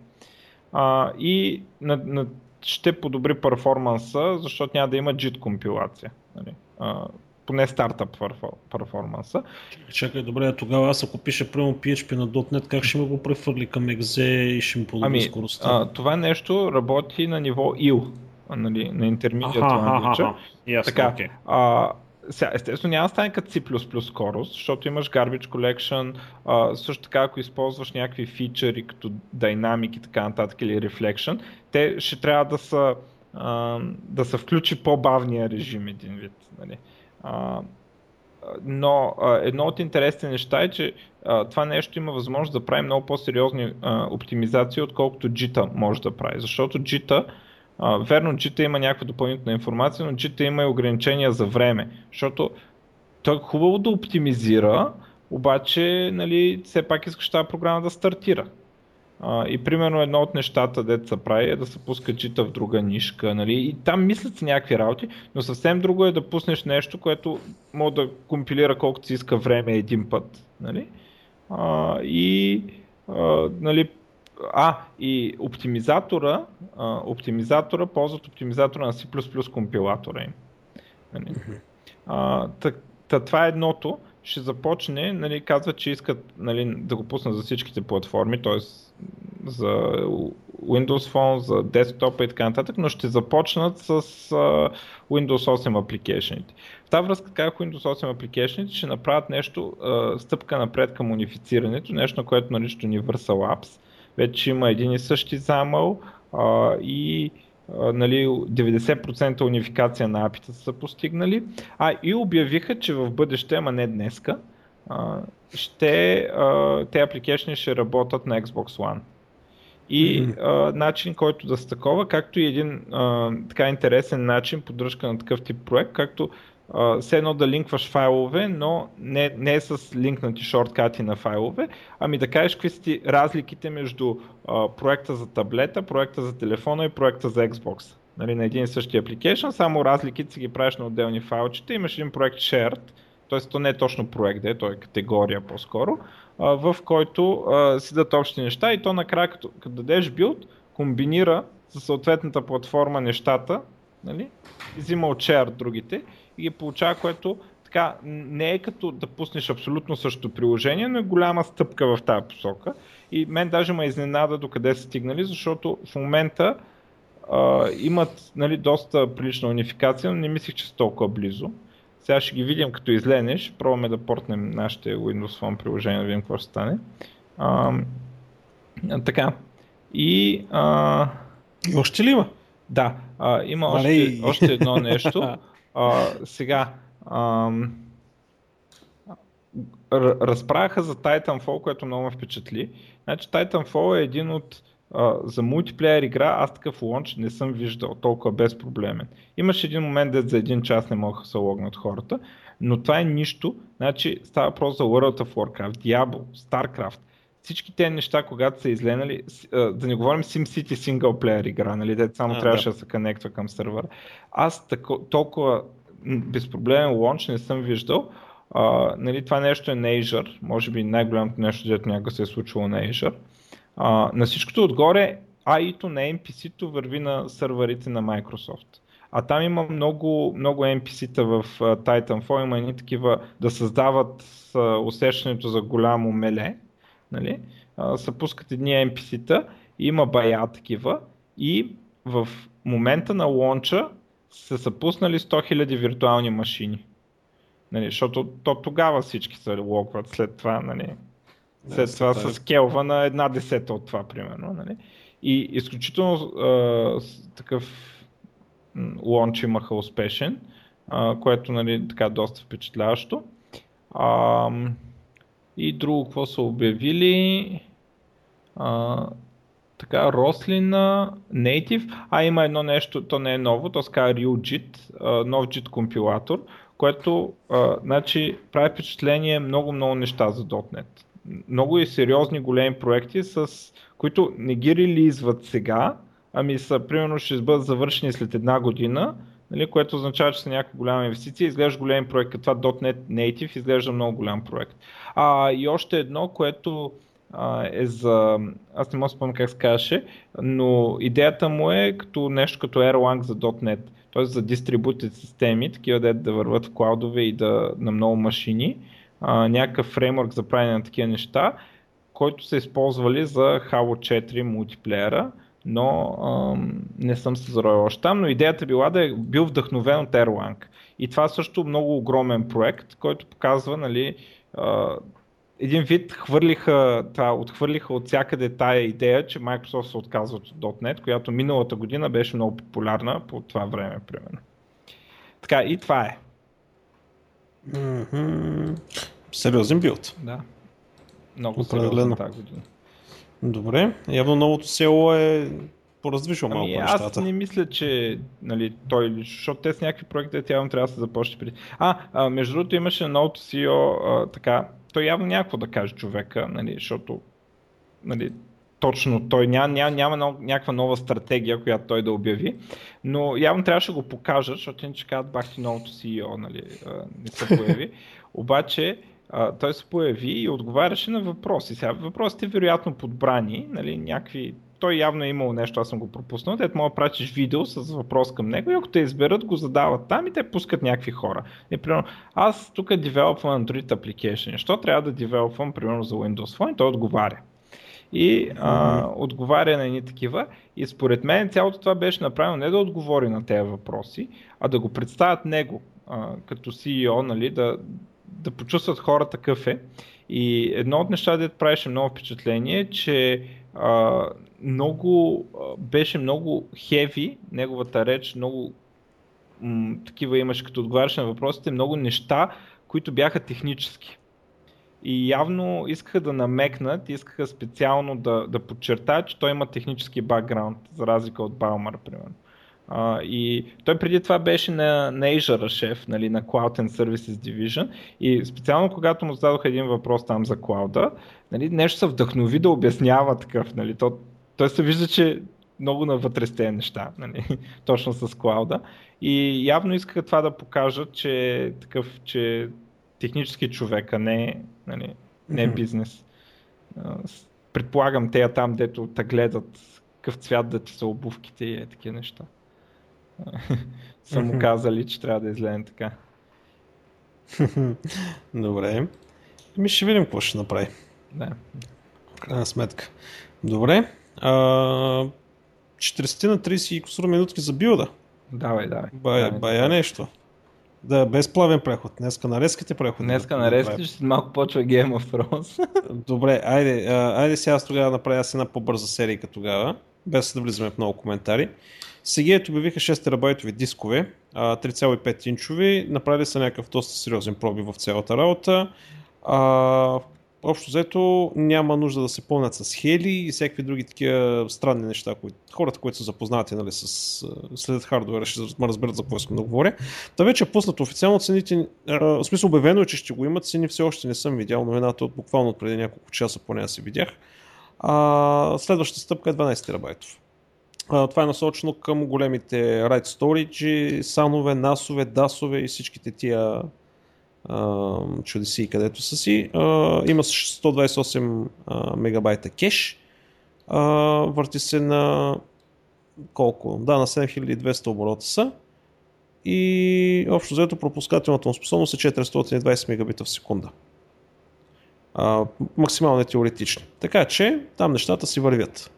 А, и на, на, ще подобри перформанса, защото няма да има JIT компилация. Нали? А, поне стартъп перформанса. Чакай, добре, тогава аз ако пиша прямо PHP на .NET, как ще ме го прехвърли към Exe и ще ми подобри ами, скоростта? А, това нещо работи на ниво IL, нали, на Language. Yes, така, okay. а, сега, естествено няма да стане като C++ скорост, защото имаш garbage collection, а, също така ако използваш някакви фичъри като Dynamic и така нататък или Reflection, те ще трябва да са, да са включи по-бавния режим един вид. Нали. Но едно от интересните неща е, че това нещо има възможност да прави много по-сериозни оптимизации, отколкото JIT може да прави. Защото JIT, а, верно, JIT има някаква допълнителна информация, но JIT има и ограничения за време. Защото той е хубаво да оптимизира, обаче нали, все пак искаш тази програма да стартира. А, и примерно едно от нещата, дето се прави е да се пуска чита в друга нишка, нали? И там мислят си някакви работи, но съвсем друго е да пуснеш нещо, което може да компилира колкото си иска време един път, нали? А, и а, нали, а, и оптимизатора, а, оптимизатора ползват оптимизатора на C++ компилатора им. Нали? А, так, това е едното. Ще започне, нали, казват, че искат нали, да го пуснат за всичките платформи, т.е за Windows Phone, за десктопа и така нататък, но ще започнат с uh, Windows 8 апликейшените. В тази връзка как Windows 8 апликейшените ще направят нещо, uh, стъпка напред към унифицирането, нещо на което наричат Universal Apps. Вече има един и същи замъл uh, и нали, 90% унификация на апита са постигнали. А и обявиха, че в бъдеще, ама не днеска, ще, те апликейшни ще работят на Xbox One. И mm-hmm. а, начин, който да са такова, както и един а, така интересен начин поддръжка на такъв тип проект, както все едно да линкваш файлове, но не, не с линкнати шорткати на файлове, ами да кажеш какви са разликите между а, проекта за таблета, проекта за телефона и проекта за Xbox. Нали, на един и същи application, само разликите си ги правиш на отделни файлчета. Имаш един проект Shared, т.е. то не е точно проект, де, то е категория по-скоро, а, в който а, си общи неща и то накрая, като, като дадеш билд, комбинира за съответната платформа нещата, нали, взима от share другите и ги получава, което така не е като да пуснеш абсолютно същото приложение, но е голяма стъпка в тази посока. И мен даже ме изненада до къде са стигнали, защото в момента а, имат нали, доста прилична унификация, но не мислих, че са толкова близо. Сега ще ги видим като изленеш. Пробваме да портнем нашите Windows Phone приложения, да видим какво ще стане. А, така. И, а... и още ли има? Да, а, има още, още едно нещо. А, сега, а, разправяха за Titanfall, което много ме впечатли. Значи Titanfall е един от а, за мултиплеер игра аз такъв лонч не съм виждал толкова безпроблемен. Имаше един момент, де за един час не могат да се логнат хората, но това е нищо. Значи става въпрос за World of Warcraft, Diablo, StarCraft. Всички тези неща, когато са изленали, да не говорим SimCity синглплеер игра, нали, де само а, трябваше да. да се конектва към сервера. Аз тако, толкова безпроблемен лонч не съм виждал. А, нали, това нещо е на Azure, може би най-голямото нещо, дето някога се е случило на Azure. А, на всичкото отгоре, AI-то на NPC-то върви на сървърите на Microsoft. А там има много, много NPC-та в Titanfall, има едни такива да създават усещането за голямо меле. Нали? Се пускат едни NPC-та, има бая такива и в момента на лонча се са пуснали 100 000 виртуални машини. Нали, защото то тогава всички се локват след това, нали, след да, това с келва на една десета от това, примерно. Нали. И изключително а, такъв лонч имаха успешен, а, което нали, така доста впечатляващо. А, и друго, какво са обявили? А, така, Рослина, Native, а има едно нещо, то не е ново, то се казва RealJIT, нов JIT компилатор, което а, значи, прави впечатление много-много неща за .NET. Много и сериозни големи проекти, с които не ги релизват сега, ами са, примерно, ще бъдат завършени след една година, нали, което означава, че са някаква голяма инвестиция. Изглежда голям проект, като това .NET Native изглежда много голям проект. А, и още едно, което а, е за... Аз не мога да спомня как се казваше, но идеята му е като нещо като Erlang за .NET т.е. за дистрибутит системи, такива да, да върват в клаудове и да, на много машини, а, някакъв фреймворк за правене на такива неща, който са използвали за Halo 4 мултиплеера, но ам, не съм се зароил още там, но идеята била да е бил вдъхновен от Erlang. И това също много огромен проект, който показва нали, а, един вид хвърлиха, та, отхвърлиха от всякъде тая идея, че Microsoft се отказват от .NET, която миналата година беше много популярна по това време, примерно. Така, и това е. Mm-hmm. Сериозен билд. Да. Много сериозен тази година. Добре, явно новото село е пораздвижил ами, малко аз нещата. Аз не мисля, че нали, той, защото те с някакви проекти тя трябва да се започне преди. А, а, между другото имаше новото CEO, а, така, той явно някакво да каже човека, нали, защото нали, точно той няма, няма, няма някаква нова стратегия, която той да обяви, но явно трябваше да го покажат, защото иначе казват бах ти новото CEO, нали, не се появи. Обаче той се появи и отговаряше на въпроси. Сега въпросите вероятно подбрани, нали, някакви той явно е имал нещо, аз съм го пропуснал, те мога да пратиш видео с въпрос към него и ако те изберат, го задават там и те пускат някакви хора. И, примерно, аз тук девелопвам Android application, що трябва да девелопвам, примерно за Windows Phone, той отговаря. И а, mm-hmm. отговаря на едни такива. И според мен цялото това беше направено не да отговори на тези въпроси, а да го представят него а, като CEO, нали, да, да почувстват хората какъв е. И едно от нещата, дето правеше много впечатление, че а, много, беше много хеви, неговата реч, много м- такива имаше като отговаряш на въпросите, много неща, които бяха технически. И явно искаха да намекнат, искаха специално да, да подчертаят, че той има технически бакграунд, за разлика от Балмар, примерно. И той преди това беше на, на Azure шеф, нали, на Cloud and Services Division и специално когато му зададох един въпрос там за клауда, нали, нещо се вдъхнови да обяснява такъв. Нали, то, той се вижда, че много навътре с тези неща, нали, точно с клауда. И явно искаха това да покажат, че е такъв, че технически човек, а не, нали, не бизнес. Предполагам, те там, дето те гледат какъв цвят да ти са обувките и е такива неща. са му казали, че трябва да излезе така. Добре. Ми ще видим какво ще направи. Да. В крайна сметка. Добре. А, 40 на 30 минутки за билда. Давай, давай. Бая, давай, бая нещо. Да, без плавен преход. Днеска нарезките преход. Днеска нарезките ще малко почва Game of Thrones. Добре, айде, айде сега аз тогава направя аз една по-бърза серия тогава, без да влизаме в много коментари. Сега обявиха 6 терабайтови дискове, 3,5 инчови, направили са някакъв доста сериозен проби в цялата работа. А, общо взето няма нужда да се пълнят с хели и всякакви други такива странни неща, които хората, които са запознати нали, с, след хардуера, ще разберат за какво искам да говоря. Та вече е пуснато официално цените, в смисъл обявено е, че ще го имат, цени все още не съм видял, новината от буквално преди няколко часа поне си видях. А, следващата стъпка е 12 терабайтов. Това е насочено към големите write storage, санове, насове, дасове и всичките тия чудеси, където са си. А, има 128 а, мегабайта кеш. А, върти се на колко? Да, на 7200 оборота са. и общо взето пропускателната му способност е 420 мегабита в секунда. А, максимално теоретични. Така че там нещата си вървят.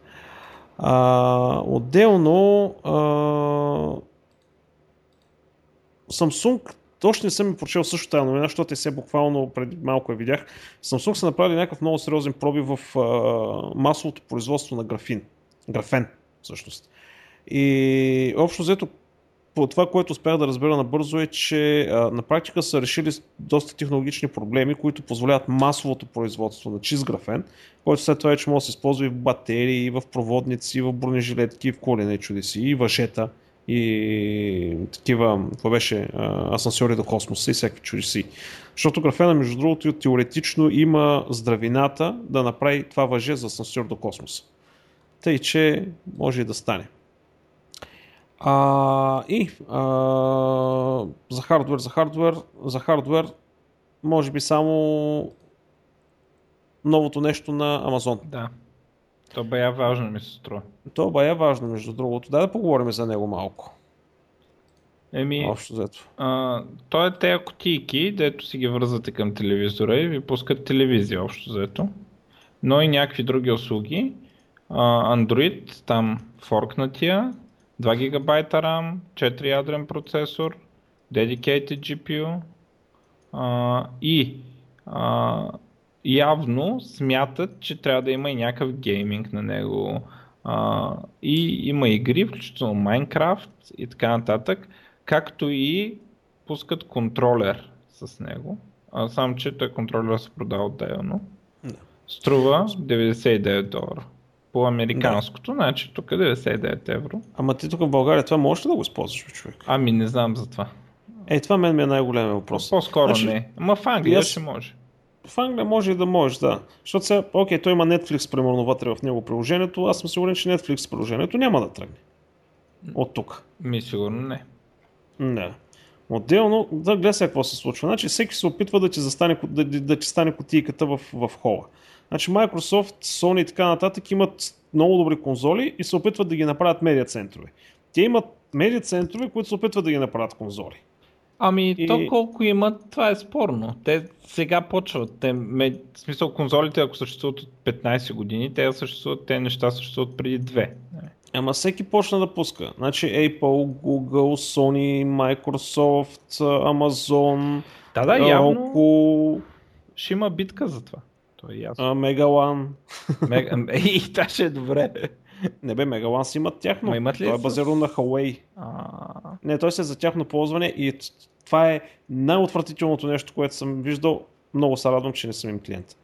А, отделно а, Samsung още не съм ми прочел също тази новина, защото те се буквално преди малко я видях. Samsung са направили някакъв много сериозен проби в а, масовото производство на графин. Графен, всъщност. И общо взето по това, което успях да разбера набързо е, че а, на практика са решили доста технологични проблеми, които позволяват масовото производство на чист графен, който след това вече може да се използва и в батерии, и в проводници, и в бронежилетки, и в коли, не чудеси, и въжета, и такива, това беше, асансьори до космоса и всякакви чудеси. Защото графена, между другото, теоретично има здравината да направи това въже за асансьор до космоса. Тъй, че може и да стане. А, и а, за хардвер, за хардвер, за хардвер, може би само новото нещо на Амазон. Да. То бая важно ми се струва. То бая важно, между другото. Дай да поговорим за него малко. Еми, Общо взето. а, то е тези кутийки, дето си ги вързвате към телевизора и ви пускат телевизия общо взето. Но и някакви други услуги. А, Android, там форкнатия, 2 ГБ RAM, 4 ядрен процесор, dedicated GPU а, и а, явно смятат, че трябва да има и някакъв гейминг на него. А, и има игри, включително Minecraft и така нататък, както и пускат контролер с него. А, само, че той контролер се продава отделно. Струва 99 долара. По американското, да. значи тук е 99 евро. Ама ти тук в България това можеш ли да го използваш, човек? Ами не знам за това. Е, това мен ми е най-големия въпрос. По-скоро Значи, не. Ама в Англия аз- ще може. В Англия може и да можеш, да. Защото сега, окей, той има Netflix, примерно, вътре в него приложението. Аз съм сигурен, че Netflix приложението няма да тръгне. От тук. Ми сигурно не. Не. Отделно, да гледай какво се случва. Значи всеки се опитва да ти, застане, да, да, да ти стане кутийката в, в хола. Значи Microsoft, Sony и така нататък имат много добри конзоли и се опитват да ги направят медиа центрове. Те имат медиа центрове, които се опитват да ги направят конзоли. Ами И- то колко имат, това е спорно. Те сега почват. Те, в смисъл конзолите, ако съществуват от 15 години, те съществуват, те неща съществуват преди две. Ама всеки почна да пуска. Значи Apple, Google, Sony, Microsoft, Amazon, Да, да, явно Roku, ще има битка за това. То е ясно. а, Megalan. Мега... И това ще е добре. Не бе, Megalan си имат тяхно. Ма имат ли Това е базирано на Huawei. А, Не, той се е за тяхно ползване и това е най-отвратителното нещо, което съм виждал. Много се радвам, че не съм им клиент.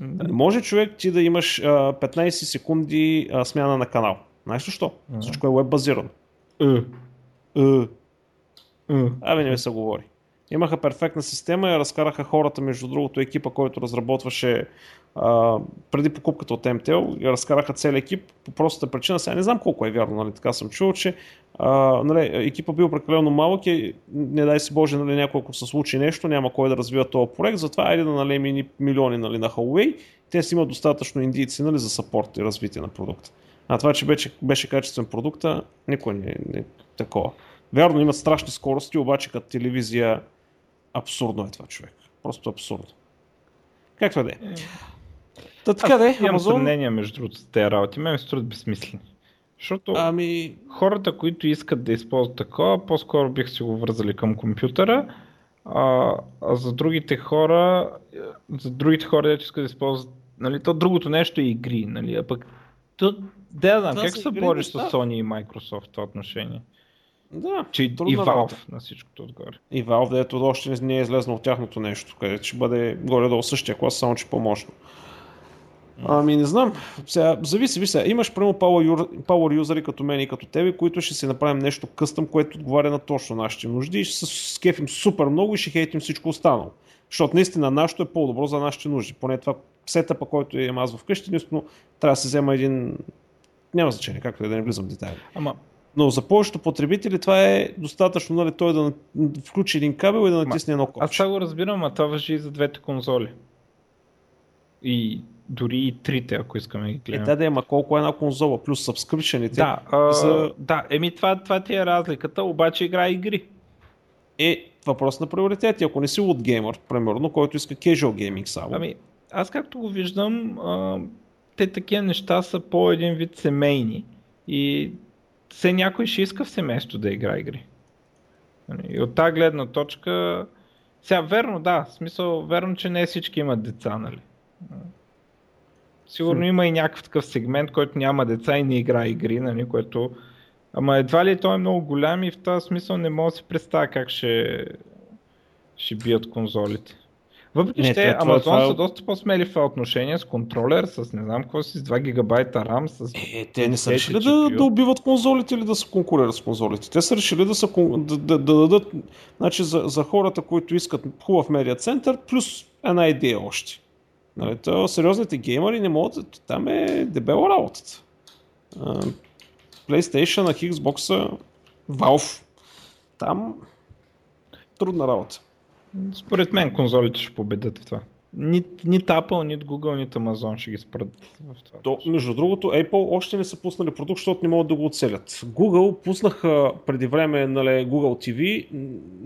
да. Може човек ти да имаш а, 15 секунди а, смяна на канал. Знаеш защо? Мгм. Всичко е веб базирано. Е, Е, е. Абе, не ми се говори. Имаха перфектна система и разкараха хората, между другото екипа, който разработваше а, преди покупката от MTL, разкараха целият екип по простата причина, сега не знам колко е вярно, нали, така съм чувал, че а, нали, екипа бил прекалено малък и не дай си Боже, нали, някой, ако се случи нещо, няма кой да развива този проект, затова айде да налеем и милиони нали, на Huawei, те си имат достатъчно индийци нали, за сапорт и развитие на продукта. А това, че беше, беше качествен продукта, никой не, не такова. Вярно, имат страшни скорости, обаче като телевизия абсурдно е това човек. Просто абсурдно. Както да е. Та така да е, имам Амазон. съмнение между другото тези работи. Ме ми струват безсмислени. Защото Ами, хората, които искат да използват такова, по-скоро бих си го вързали към компютъра. А, а за другите хора, е, за другите хора, дето искат да използват, нали, то другото нещо е игри, нали, а пък то, да, да как се бориш с. Sony и Microsoft в това отношение? Да, Че и Valve на всичкото отгоре. И Valve, дето още не- е излезнал от тяхното нещо, където ще бъде горе-долу същия клас, само че по-мощно. Ами не знам, сега, зависи, сега, имаш прямо power, power юзери като мен и като тебе, които ще си направим нещо къстъм, което отговаря на точно нашите нужди и ще се скефим супер много и ще хейтим всичко останало. Защото наистина нашето е по-добро за нашите нужди. Поне това сетъпа, който имам аз вкъщи, единствено трябва да се взема един... Няма значение, както и да не влизам в детайли. Ама, Но за повечето потребители това е достатъчно, нали, той да включи един кабел и да натисне едно аз копче. това го разбирам, а това въжи и за двете конзоли. И дори и трите, ако искаме да ги Е, гледаме. да, да, ама колко е една конзола, плюс сабскрипшените. Да, а, за- да, еми това, това ти е разликата, обаче играе игри. е въпрос на приоритети. Ако не си от геймър, примерно, който иска casual gaming само. Ами, аз както го виждам, а, те такива неща са по един вид семейни и все някой ще иска в семейство да игра игри. Нали, и от тази гледна точка, сега верно, да, смисъл, верно, че не всички имат деца, нали? Сигурно има и някакъв такъв сегмент, който няма деца и не игра игри, нали, което... Ама едва ли той е много голям и в този смисъл не мога да си представя как ще, ще бият конзолите. Въпреки, че Amazon това, са доста по-смели в това отношение с контролер, с не знам какво си, с 2 гигабайта RAM, с... Е, те не са решили да, да убиват конзолите или да се конкурират с конзолите. Те са решили да, са, да, да, да дадат значи, за, за хората, които искат хубав медиа център, плюс една идея още. Нали, то, сериозните геймери не могат, там е дебела работата. PlayStation, Xbox, Valve, там трудна работа. Според мен конзолите ще победят в това. Ни, ни Apple, ни Google, ни Amazon ще ги спрат в това. То, между другото, Apple още не са пуснали продукт, защото не могат да го оцелят. Google пуснаха преди време нали, Google TV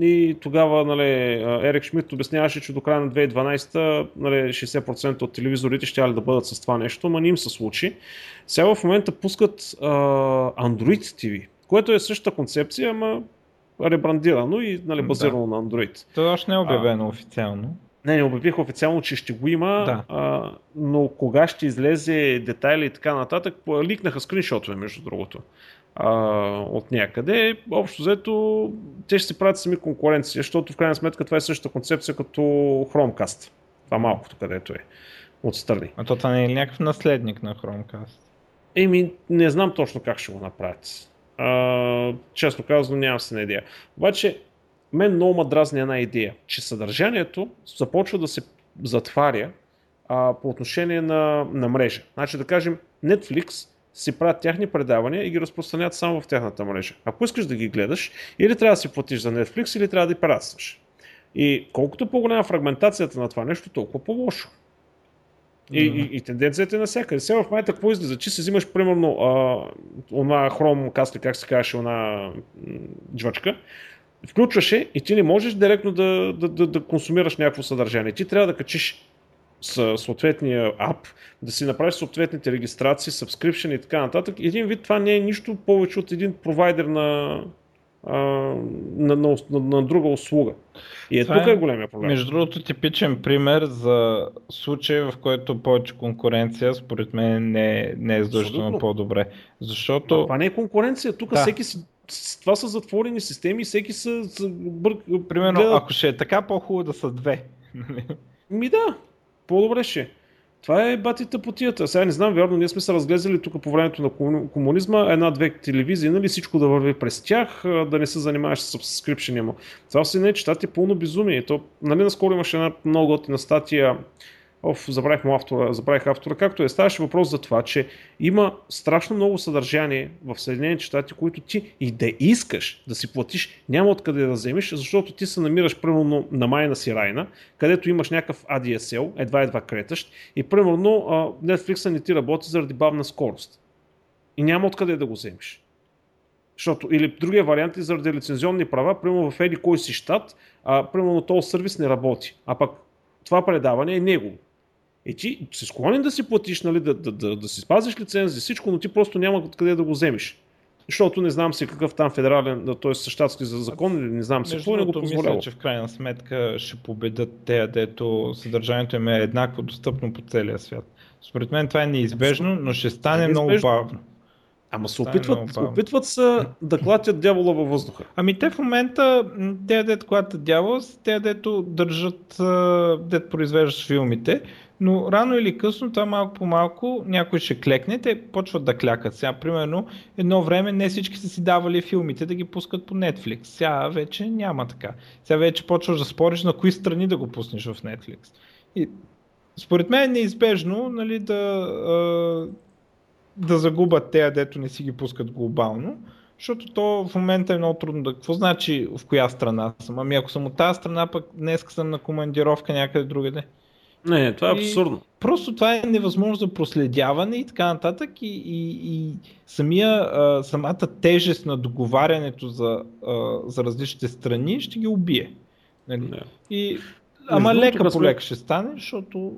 и тогава нали, Ерик Шмидт обясняваше, че до края на 2012 нали, 60% от телевизорите ще да бъдат с това нещо, но не им се случи. Сега в момента пускат uh, Android TV, което е същата концепция, ама ребрандирано и нали, базирано да. на Android. Това още не е обявено а, официално. Не, не обявих официално, че ще го има, да. а, но кога ще излезе детайли и така нататък, ликнаха скриншотове между другото а, от някъде. Общо взето, те ще си правят сами конкуренция, защото в крайна сметка това е същата концепция като Chromecast. Това малкото където е отстрани. А то това не е някакъв наследник на Chromecast? Еми, не знам точно как ще го направят. А, честно казано, нямам се на идея. Обаче, мен много ма дразни една идея, че съдържанието започва да се затваря а, по отношение на, на мрежа. Значи да кажем, Netflix си правят тяхни предавания и ги разпространяват само в тяхната мрежа. Ако искаш да ги гледаш, или трябва да си платиш за Netflix, или трябва да пиратстваш. И колкото по-голяма фрагментацията на това нещо, толкова по-лошо. И, mm-hmm. и, и тенденцията е навсякъде. Сега в момента какво излиза? Че си взимаш примерно а, она Chrome, как се казваше, она джвачка, включваше и ти не можеш директно да, да, да, да консумираш някакво съдържание. Ти трябва да качиш съответния ап, да си направиш съответните регистрации, subscription и така нататък. Един вид това не е нищо повече от един провайдер на, а, на, на, на, на друга услуга. И е, тук е, е големия проблем. Между другото, типичен пример за случай, в който повече конкуренция, според мен не, не е задължително по-добре. Защото... това не е конкуренция, тук да. всеки си това са затворени системи, всеки са... са бър... Примерно, гледа... ако ще е така, по-хубаво да са две. Ми да, по-добре ще. Това е батите потията. Сега не знам, вярно, ние сме се разглезали тук по времето на комунизма една-две телевизии, нали, всичко да върви през тях, да не се занимаваш с subscription му. Това си не, че това е пълно безумие. То, нали, наскоро имаше една много готина статия Оф, забравих му автора, забравих автора. Както е, ставаше въпрос за това, че има страшно много съдържание в Съединените щати, които ти и да искаш да си платиш, няма откъде да вземеш, защото ти се намираш примерно на майна си райна, където имаш някакъв ADSL, едва-едва кретащ и примерно Netflix не ти работи заради бавна скорост. И няма откъде да го вземеш. Защото, или другия вариант е заради лицензионни права, примерно в еди кой си щат, а, примерно този сервис не работи, а пък това предаване е негово. И ти си склонен да си платиш, нали, да, да, да, да си спазиш лицензия, всичко, но ти просто няма къде да го вземеш. Защото не знам си какъв там федерален, т.е. щатски закон или не знам си какво не го позволява. Мисля, че в крайна сметка ще победат те, дето съдържанието им е еднакво достъпно по целия свят. Според мен това е неизбежно, но ще стане е много бавно. Ама се опитват, опитват се да клатят дявола във въздуха. Ами те в момента, те дето клатят дявола, те дето държат, дето произвеждат филмите но рано или късно това малко по малко някой ще клекне, те почват да клякат. Сега, примерно, едно време не всички са си давали филмите да ги пускат по Netflix. Сега вече няма така. Сега вече почваш да спориш на кои страни да го пуснеш в Netflix. И според мен е неизбежно нали, да, да загубят те, дето не си ги пускат глобално, защото то в момента е много трудно да... Какво значи в коя страна съм? Ами ако съм от тази страна, пък днес съм на командировка някъде другаде. Не, това е абсурдно. И просто това е невъзможно за проследяване и така нататък и, и, и самия, а, самата тежест на договарянето за, а, за различните страни ще ги убие. Нали? Не. И, ама лека по лека ще стане, защото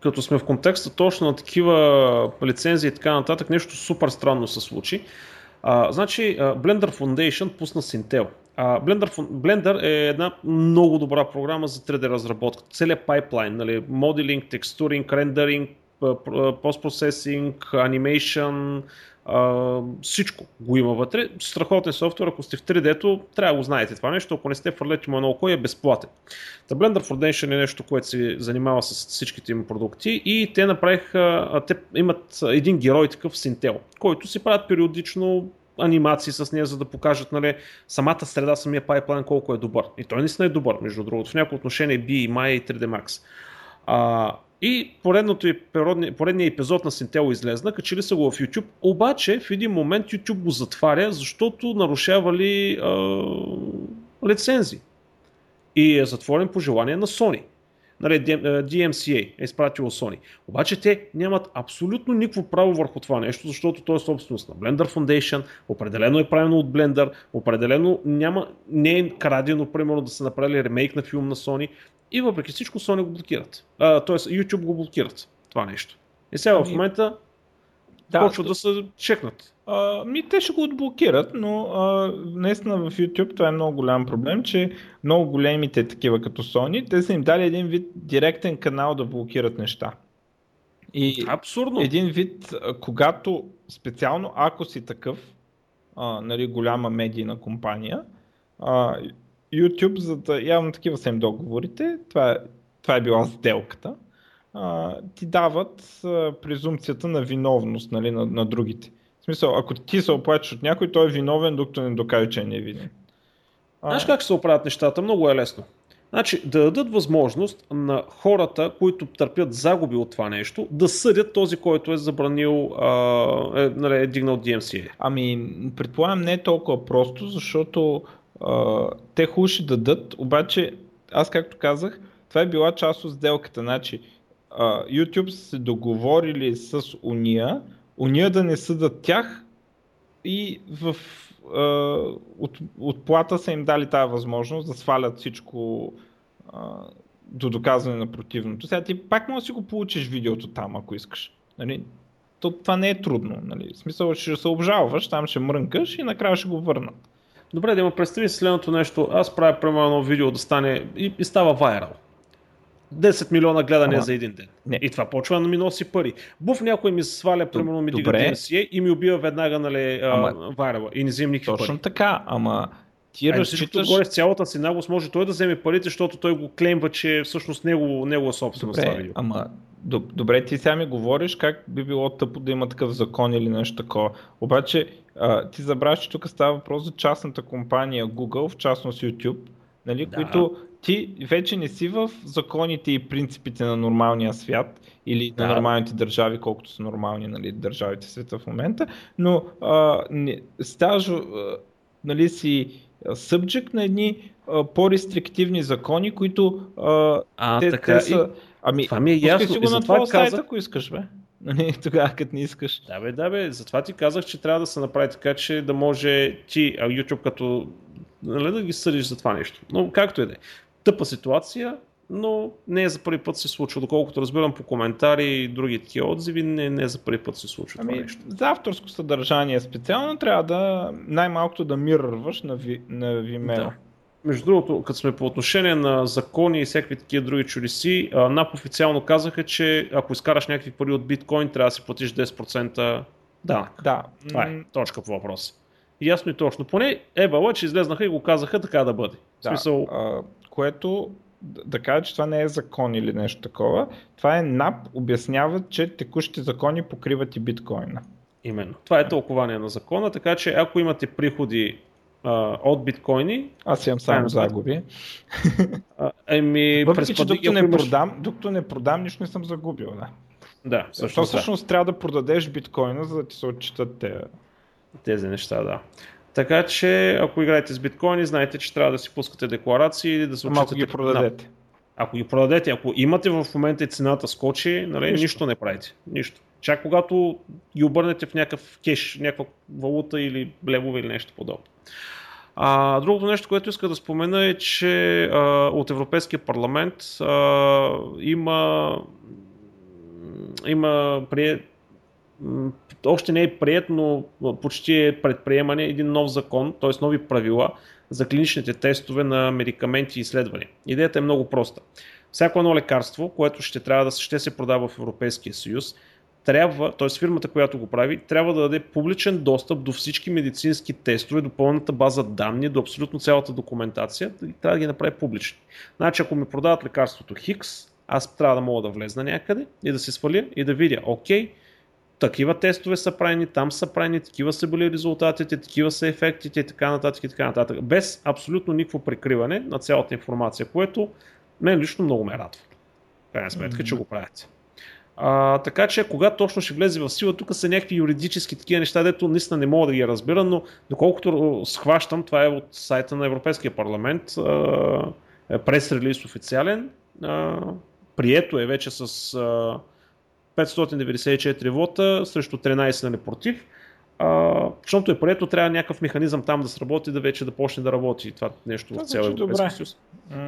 като сме в контекста точно на такива лицензии и така нататък, нещо супер странно се случи. А, значи, Blender Foundation пусна Sintel. А, Blender, Blender е една много добра програма за 3D разработка. Целият пайплайн, нали, моделинг, текстуринг, рендеринг, постпроцесинг, анимейшн, всичко го има вътре. Страхотен софтуер, ако сте в 3D-то, трябва да го знаете това нещо. Ако не сте фърлете му едно око, е безплатен. Та Blender Foundation е нещо, което се занимава с всичките им продукти и те направиха, те имат един герой такъв Sintel, който си правят периодично анимации с нея, за да покажат нали, самата среда, самия пайплайн колко е добър. И той наистина е добър, между другото. В някои отношения би и Maya и 3D Max. А, и поредният епизод на Синтел излезна, качили са го в YouTube, обаче в един момент YouTube го затваря, защото нарушавали а, лицензи. И е затворен по желание на Sony нали, DMCA е изпратило Sony. Обаче те нямат абсолютно никакво право върху това нещо, защото то е собственост на Blender Foundation, определено е правено от Blender, определено няма, не е крадено, примерно, да се направили ремейк на филм на Sony и въпреки всичко Sony го блокират. тоест YouTube го блокират това нещо. И сега в ами, момента да, почват да се чекнат. А, ми те ще го отблокират, но а, наистина в YouTube това е много голям проблем, че много големите такива като Sony, те са им дали един вид директен канал да блокират неща. И Абсурдно. един вид, когато специално ако си такъв, а, нали, голяма медийна компания, а, YouTube, за да, явно такива са им договорите, това е, това е била сделката, а, ти дават а, презумпцията на виновност нали, на, на другите. В смисъл, ако ти се оплачеш от някой, той е виновен, докато не докаже, че е невинен. Знаеш как се оправят нещата? Много е лесно. Значи да дадат възможност на хората, които търпят загуби от това нещо, да съдят този, който е забранил, а, е, нали, е дигнал DMCA. Ами, предполагам не е толкова просто, защото те хубаво ще дадат, обаче аз както казах, това е била част от сделката. Значи, YouTube са се договорили с уния, уния да не съдат тях и в а, от, от плата са им дали тази възможност да свалят всичко а, до доказване на противното. Сега ти пак може да си го получиш видеото там, ако искаш. Нали? То, това не е трудно. Нали? В смисъл, ще се обжалваш, там ще мрънкаш и накрая ще го върнат. Добре, да ме представи следното нещо. Аз правя примерно едно видео да стане и, и става вайрал. 10 милиона гледания Ама, за един ден. Не. И това почва да ми носи пари. Буф някой ми сваля, примерно ми дига DMCA и ми убива веднага нали, ама, вайрала и не взимам никакви точно пари. Така, ама ти а, разчиташ... Горе с цялата си наглост може той да вземе парите, защото той го клеймва, че всъщност него, него е собственост това видео. Ама добре, ти сега ми говориш как би било тъпо да има такъв закон или нещо такова. Обаче а, ти забравяш, че тук става въпрос за частната компания Google, в частност YouTube, нали, да. които ти вече не си в законите и принципите на нормалния свят или да. на нормалните държави, колкото са нормални нали, държавите в света в момента, но а, не, ставаш нали, си subject на едни а, по-рестриктивни закони, които а, а, те, така, те са... Ами, това ми е ясно. си го на твоя казах... сайт, ако искаш, бе. Нали, тогава, като не искаш. Да, бе, да, бе. Затова ти казах, че трябва да се направи така, че да може ти, а YouTube като нали, да ги съдиш за това нещо. Но както и да е тъпа ситуация, но не е за първи път се случва. Доколкото разбирам по коментари и други такива отзиви, не, не е за първи път се случва ами, това нещо. За авторско съдържание специално трябва да най-малкото да мирърваш на, ви, на Vimeo. Да. Между другото, като сме по отношение на закони и всякакви такива други чудеси, НАП официално казаха, че ако изкараш някакви пари от биткоин, трябва да си платиш 10% данък. Да. Това е точка по въпроса. Ясно и точно. Поне Ебала, че излезнаха и го казаха така да бъде. Да, в смисъл... а, което да кажа, че това не е закон или нещо такова. Това е НАП обяснява, че текущите закони покриват и биткоина. Именно. Това е тълкование на закона, така че ако имате приходи а, от биткоини... Аз имам само загуби. еми, Въпреки, че докато не, имаш... продам, докато не продам, нищо не съм загубил. Да, да всъщност, всъщност да. трябва да продадеш биткоина, за да ти се отчитат те. тези неща, да. Така че, ако играете с биткоини, знаете, че трябва да си пускате декларации или да се Ама ако ги продадете. Ако ги продадете, ако имате в момента и цената скочи, нали, нищо. нищо не правите. Нищо. Чак когато ги обърнете в някакъв кеш, някаква валута или левове или нещо подобно. А, другото нещо, което иска да спомена е, че а, от Европейския парламент а, има, има прие, още не е прият, но почти е предприемане един нов закон, т.е. нови правила за клиничните тестове на медикаменти и изследвания. Идеята е много проста. Всяко едно лекарство, което ще трябва да ще се продава в Европейския съюз, трябва, т.е. фирмата, която го прави, трябва да даде публичен достъп до всички медицински тестове, до пълната база данни, до абсолютно цялата документация и трябва да ги направи публични. Значи, ако ми продават лекарството Хикс, аз трябва да мога да влезна някъде и да се сваля и да видя, окей, такива тестове са правени, там са правени, такива са били резултатите, такива са ефектите и така нататък и така нататък. Без абсолютно никакво прикриване на цялата информация, което мен лично много ме радва. Крайна сметка, mm-hmm. че го правят. А, така че, когато точно ще влезе в сила, тук са някакви юридически такива неща, дето наистина не мога да ги разбира, но доколкото схващам, това е от сайта на Европейския парламент, прес-релиз официален, а, прието е вече с а, 594 вота срещу 13 нали, против. А, защото е прието, трябва някакъв механизъм там да сработи, да вече да почне да работи това нещо в цял Европейски съюз.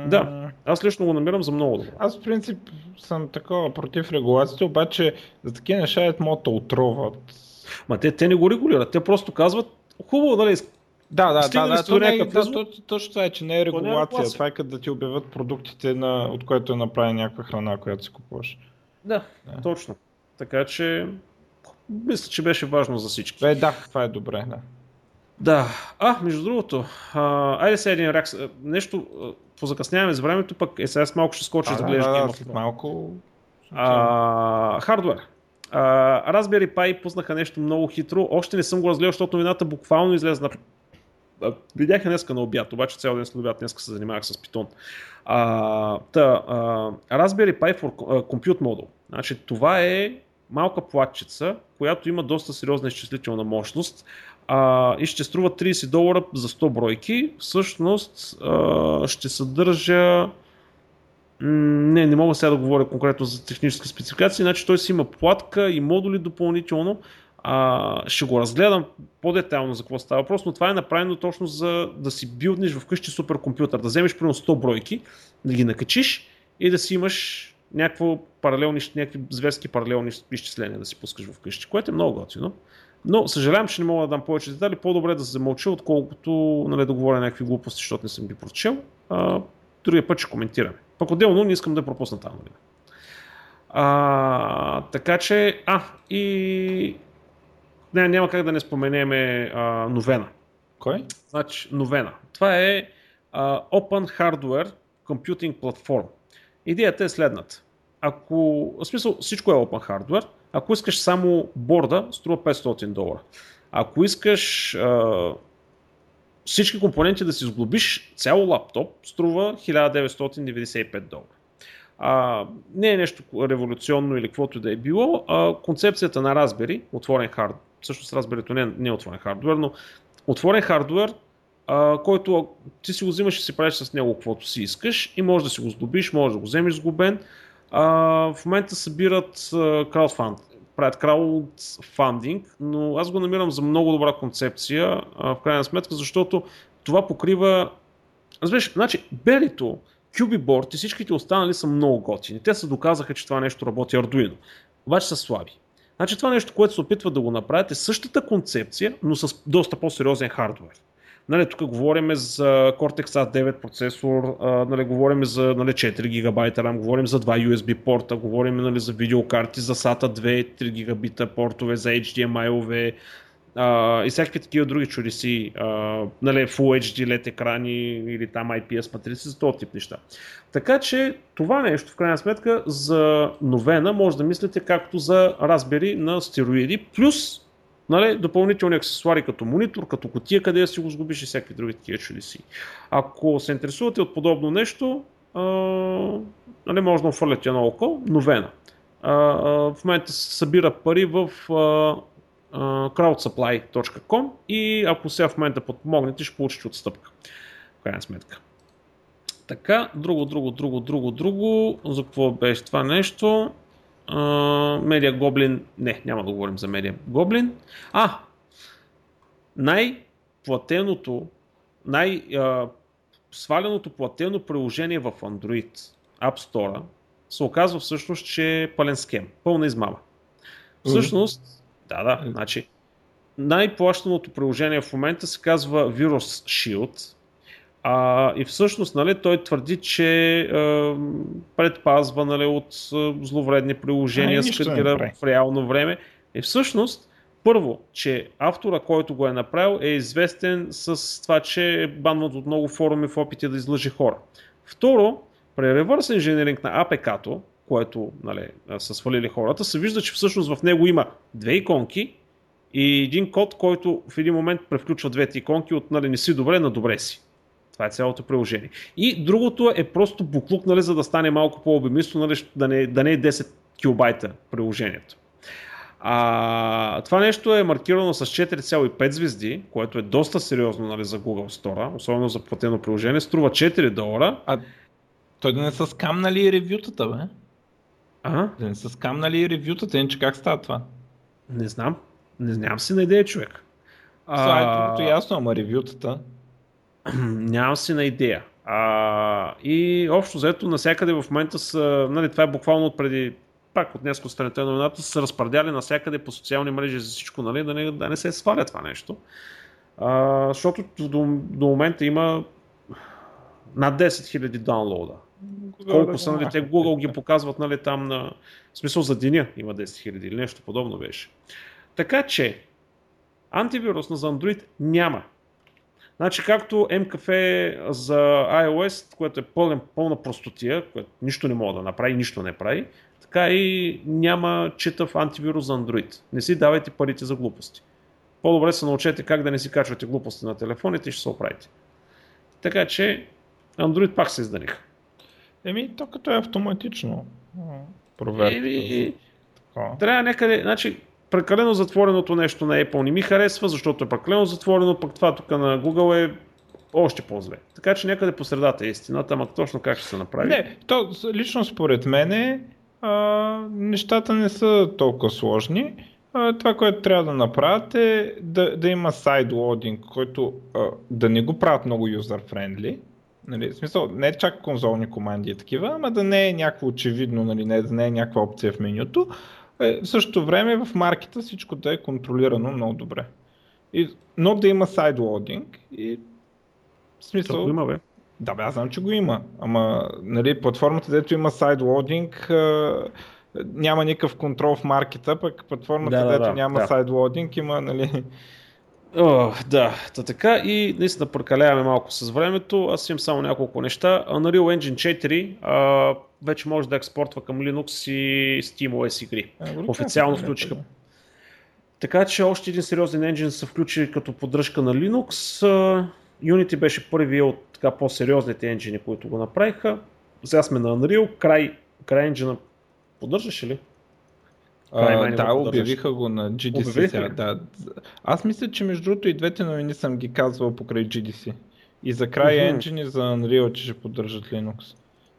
Да, аз лично го намирам за много добро. Аз в принцип съм такова против регулацията, обаче за такива неща могат да отроват. Ма те, те не го регулират, те просто казват, хубаво, нали, да, да, да, да, то не е, да, то, точно това е, че не е регулация, това е като да ти обявят продуктите, на, от което е направена някаква храна, която си купуваш. Да, да, точно. Така че, мисля, че беше важно за всички. Е, да, това е добре, да. Да. А, между другото, а, айде сега един рак. Нещо, позакъсняваме с времето, пък е сега малко ще скочи да, гледаш да, да, малко. А, хардвер. А, Raspberry Pi пуснаха нещо много хитро. Още не съм го разгледал, защото новината буквално излезна. Видях днеска на обяд, обаче цял ден след обяд днеска се занимавах с Python. А, та, а, Raspberry Pi for Compute Model. Значи, това е малка платчица, която има доста сериозна изчислителна мощност а, и ще струва 30 долара за 100 бройки. Всъщност а, ще съдържа не, не мога сега да говоря конкретно за технически спецификации, значи той си има платка и модули допълнително. А, ще го разгледам по-детайлно за какво става въпрос, но това е направено точно за да си билднеш вкъщи суперкомпютър, да вземеш примерно 100 бройки, да ги накачиш и да си имаш някакво паралелни, някакви зверски паралелни изчисления да си пускаш вкъщи, което е много готино. Но съжалявам, че не мога да дам повече детали. По-добре да се замълча, отколкото нали, да говоря някакви глупости, защото не съм ги прочел. А, другия път ще коментираме. Пък отделно не искам да пропусна там. Нали. А, така че, а, и не, няма как да не споменеме а, новена. Кой? Значи, новена. Това е а, Open Hardware Computing Platform. Идеята е следната. Ако, в смисъл, всичко е open hardware, ако искаш само борда, струва 500 долара. Ако искаш а, всички компоненти да си сглобиш цяло лаптоп, струва 1995 долара. А, не е нещо революционно или каквото да е било. А, концепцията на Raspberry, отворен хардвер, всъщност Raspberry не, не е отворен хардвер, но отворен хардвер който ти си го взимаш и си правиш с него каквото си искаш и може да си го сдобиш, може да го вземеш сглобен. А, в момента събират краудфанд, правят краудфандинг, но аз го намирам за много добра концепция, а, в крайна сметка, защото това покрива... Разбираш, значи, Белито, Cubiboard и всичките останали са много готини. Те се доказаха, че това нещо работи Arduino. Обаче са слаби. Значи това нещо, което се опитват да го направят е същата концепция, но с доста по-сериозен хардвер. Нали, тук говорим за Cortex A9 процесор, нали, говорим за нали, 4 гигабайта RAM, говорим за 2 USB порта, говорим нали, за видеокарти, за SATA 2, 3 гигабита портове, за HDMI-ове и всякакви такива други чудеси, нали, Full HD LED екрани или там IPS матрици, за този тип неща. Така че това нещо, в крайна сметка, за новена може да мислите както за Raspberry на стероиди, плюс Нали, допълнителни аксесуари като монитор, като котия, къде си го сгубиш и всякакви други такива чудеси. Ако се интересувате от подобно нещо, а, нали, може да офърляте едно око, новена. А, а, в момента се събира пари в а, а, crowdsupply.com и ако сега в момента подпомогнете, ще получите отстъпка. В крайна сметка. Така, друго, друго, друго, друго, друго. За какво беше това нещо? Медиа Гоблин. Не, няма да говорим за Медиа Гоблин. А, най-платеното, най-сваленото платено приложение в Android App Store се оказва всъщност, че е пълен схем, пълна измама. Всъщност, да, да, значи, най-плащаното приложение в момента се казва Virus Shield, а, и всъщност нали, той твърди, че а, предпазва нали, от а, зловредни приложения, скритира в реално време. И всъщност, първо, че автора, който го е направил, е известен с това, че е банват от много форуми в опити да излъжи хора. Второ, при реверс инженеринг на APK-то, което нали, са свалили хората, се вижда, че всъщност в него има две иконки и един код, който в един момент превключва двете иконки от нали, не си добре на добре си. Това е цялото приложение. И другото е просто буклук, нали, за да стане малко по-обемисто, нали, да, не, да не е 10 килобайта приложението. А, това нещо е маркирано с 4,5 звезди, което е доста сериозно нали, за Google Store, особено за платено приложение. Струва 4 долара. А той да не са скамнали ревютата, бе? А? Да не са скамнали ревютата, иначе как става това? Не знам. Не знам си на идея, човек. Това е другото ясно, ама ревютата. Нямам си на идея. А, и общо взето навсякъде в момента са, нали, това е буквално от преди пак от днес страните на новината, са разпредяли навсякъде по социални мрежи за всичко, нали, да, не, да не се сваля това нещо. А, защото до, до момента има над 10 000 даунлода. Колко да, са, нали, те Google ги показват нали, там на... В смисъл за деня има 10 000 или нещо подобно беше. Така че, антивирус на за Android няма. Значи както MKF за iOS, което е пълна, пълна простотия, което нищо не мога да направи, нищо не прави, така и няма читав антивирус за Android. Не си давайте парите за глупости. По-добре се научете как да не си качвате глупости на телефоните и ще се оправите. Така че Android пак се изданиха. Еми, то като е автоматично проверка. Еми, трябва някъде, значи, прекалено затвореното нещо на Apple не ми харесва, защото е прекалено затворено, пък това тук на Google е още по-зле. Така че някъде по средата е истината, ама точно как ще се направи. Не, то лично според мен а, нещата не са толкова сложни. А, това, което трябва да направят е да, да има сайдлодинг, който а, да не го правят много юзер-френдли. Нали, в смисъл, не е чак конзолни команди и такива, ама да не е някакво очевидно, нали, не, да не е някаква опция в менюто, е, в същото време в маркета всичко да е контролирано много добре. И, но да има сайдлодинг и в смисъл... Това има, бе. Да, бе, аз знам, че го има. Ама, нали, платформата, дето има сайдлодинг, няма никакъв контрол в маркета, пък платформата, да, да, дето да, няма да. сайдлодинг, има, нали... О, да, та така и наистина прекаляваме малко с времето. Аз имам само няколко неща. Unreal Engine 4 а, вече може да експортва към Linux и SteamOS игри. А, Официално включиха. Така че още един сериозен енджин се включи като поддръжка на Linux. Unity беше първият от така по-сериозните енджини, които го направиха. Сега сме на Unreal. Край, край енджина поддържаше ли? А, да, обявиха го на GDC сега. Да. Аз мисля, че между другото и двете новини съм ги казвал покрай GDC. И за край uh-huh. Engine и за Unreal, че ще поддържат Linux.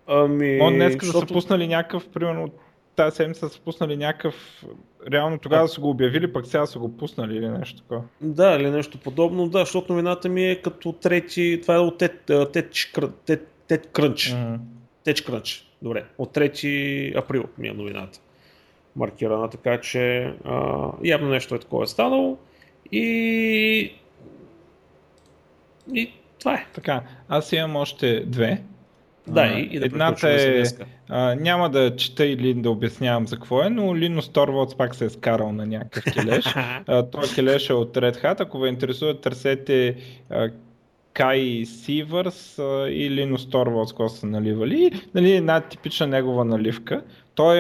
Ами... Но днес защото... са пуснали някакъв, примерно тази седмица са пуснали някакъв, реално тогава са го обявили, пък сега са го пуснали или нещо такова. Да, или нещо подобно, да, защото новината ми е като трети, това е от Тед Крънч. Теч Крънч, добре, от 3 април ми е новината маркирана, така че а, явно нещо е такова е станало и и това е. Така, аз имам още две. Да, и, и да Едната е, а, няма да чета или да обяснявам за какво е, но Линус Торвалдс пак се е скарал на някакъв келеш. Той келеш е от Red Hat, ако ви интересува, търсете Кай Сивърс и Линус Торвалдс, какво са наливали. Нали, една типична негова наливка. Той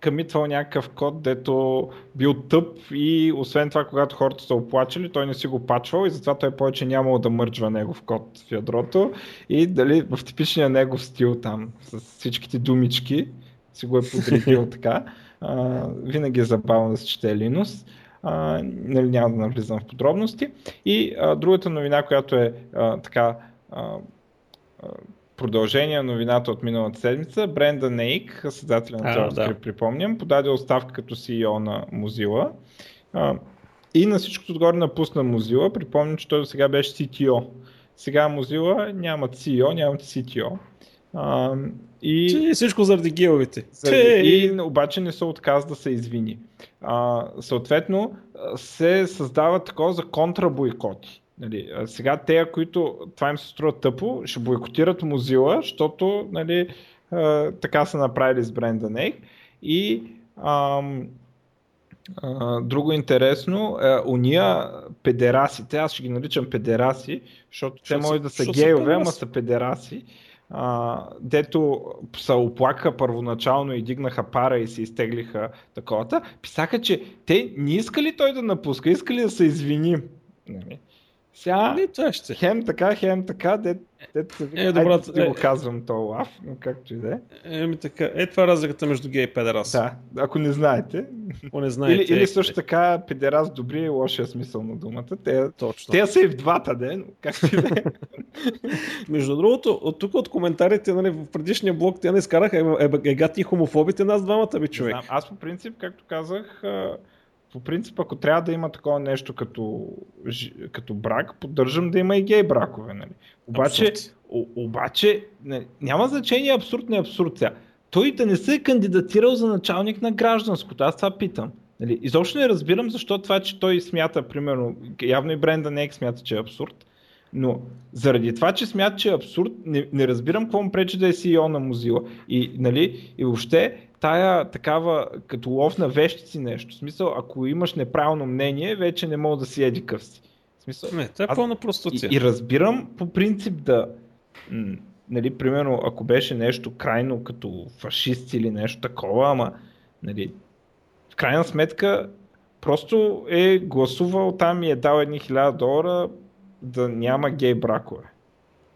къмитвал някакъв код, дето бил тъп и освен това, когато хората са оплачали, той не си го пачвал и затова той повече нямало да мърджва негов код в ядрото и дали в типичния негов стил там с всичките думички си го е подредил така. А, винаги е забавно да се чете Линус. А, нали, няма да навлизам в подробности. И а, другата новина, която е а, така а, продължение на новината от миналата седмица, Брендан Ейк, създателя на JavaScript, да. припомням, подаде оставка като CEO на Mozilla. А, и на всичкото отгоре напусна Mozilla. Припомням, че той до сега беше CTO. Сега Mozilla нямат CEO, нямат CTO. А, и... Че всичко заради геовите. Заради... И обаче не се отказа да се извини. А, съответно, се създава такова за контрабойкоти. Нали, сега те, които това им се струва тъпо, ще бойкотират Mozilla, защото нали, а, така са направили с бренда Nake. И ам, а, друго интересно, а, уния педерасите, аз ще ги наричам педераси, защото те могат да са гейове, ама са педераси а, дето се оплакаха първоначално и дигнаха пара и се изтеглиха таковата, писаха, че те не искали той да напуска, искали да се извини. Нали? Сега, не, това ще. хем така, хем така, де, де, е, добра, ти е, го казвам то лав, но както и да е. Еми така, е това е разликата между гей и педерас. Да, ако не знаете. Ако не знаете. Или, или е, също така педерас добри и лошия смисъл на думата. Те, Точно. те са и в двата ден, както и да е. между другото, от тук от коментарите нали, в предишния блог те не изкараха егати и хомофобите нас двамата ви човек. Аз по принцип, както казах, по принцип, ако трябва да има такова нещо като, като брак, поддържам да има и гей бракове. Нали? Обаче, о, обаче нали, няма значение абсурд, не абсурд. Сега. Той да не се е кандидатирал за началник на гражданското. Аз това питам. Нали? Изобщо не разбирам защо това, че той смята, примерно, явно и Бренда не смята, че е абсурд. Но заради това, че смята, че е абсурд, не, не разбирам какво му пречи да е CEO на Mozilla. И, нали, и въобще тая такава като лов на вещици нещо. В смисъл, ако имаш неправилно мнение, вече не мога да си еди къв си. В смисъл, не, това е пълна простотия. И, и разбирам по принцип да, м- нали, примерно, ако беше нещо крайно като фашист или нещо такова, ама, нали, в крайна сметка, просто е гласувал там и е дал едни хиляда долара да няма гей бракове.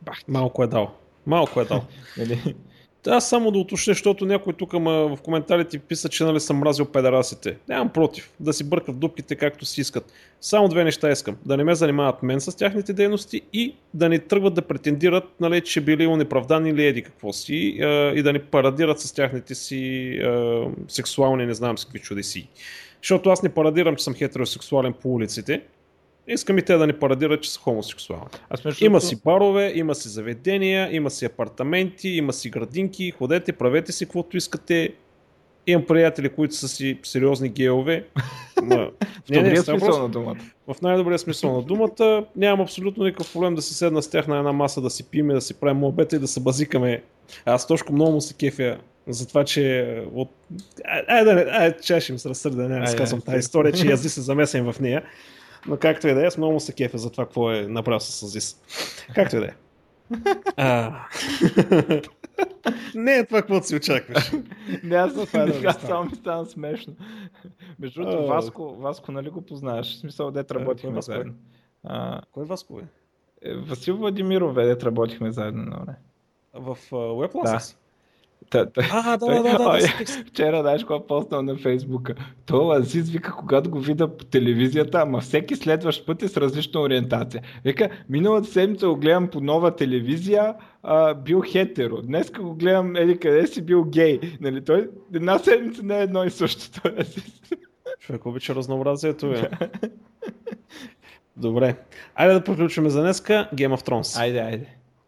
Бах. Малко е дал. Малко е дал. Аз само да уточня, защото някой тук в коментарите писа, че нали съм мразил педерасите. Нямам против. Да си бъркат дупките както си искат. Само две неща искам. Да не ме занимават мен с тяхните дейности и да не тръгват да претендират, нали, че били унеправдани или еди какво си и да не парадират с тяхните си сексуални, не знам с какви чуди си. Защото аз не парадирам, че съм хетеросексуален по улиците Искам и те да ни парадират, че са хомосексуални. Аз между има си парове, има си заведения, има си апартаменти, има си градинки, ходете, правете си каквото искате. Имам приятели, които са си сериозни геове. в добрия смисъл на думата. В най-добрия смисъл на думата. Нямам абсолютно никакъв проблем да си седна с тях на една маса, да си пиме, да си правим обета и да се базикаме. Аз точно много му се кефя за това, че от... Айде, айде, айде, че ще се разсърда, не разказвам тази история, че язди се замесен в нея. Но както и да е, аз много му се кефа за това, какво е направил с Азис. Както и да е. Не е това, което си очакваш. Не, аз това да сега само ми стана смешно. Между другото, Васко, Васко, нали го познаваш? В смисъл, дет работихме е, заедно. Кой е Васко бе? Е, Васил Владимиров, дет работихме заедно. Не? В WebLasses? Да. Та, та, а, да, да, да, да, да, Вчера, знаеш, какво поснал на Фейсбука. То Азиз вика, когато го видя по телевизията, ама всеки следващ път е с различна ориентация. Вика, миналата седмица го гледам по нова телевизия, а, бил хетеро. Днес го гледам, еди къде си бил гей. Нали, той една седмица не е едно и също. Той Човек обича разнообразието. Е. Добре. Айде да приключваме за днеска. Game of Thrones. Айде, айде.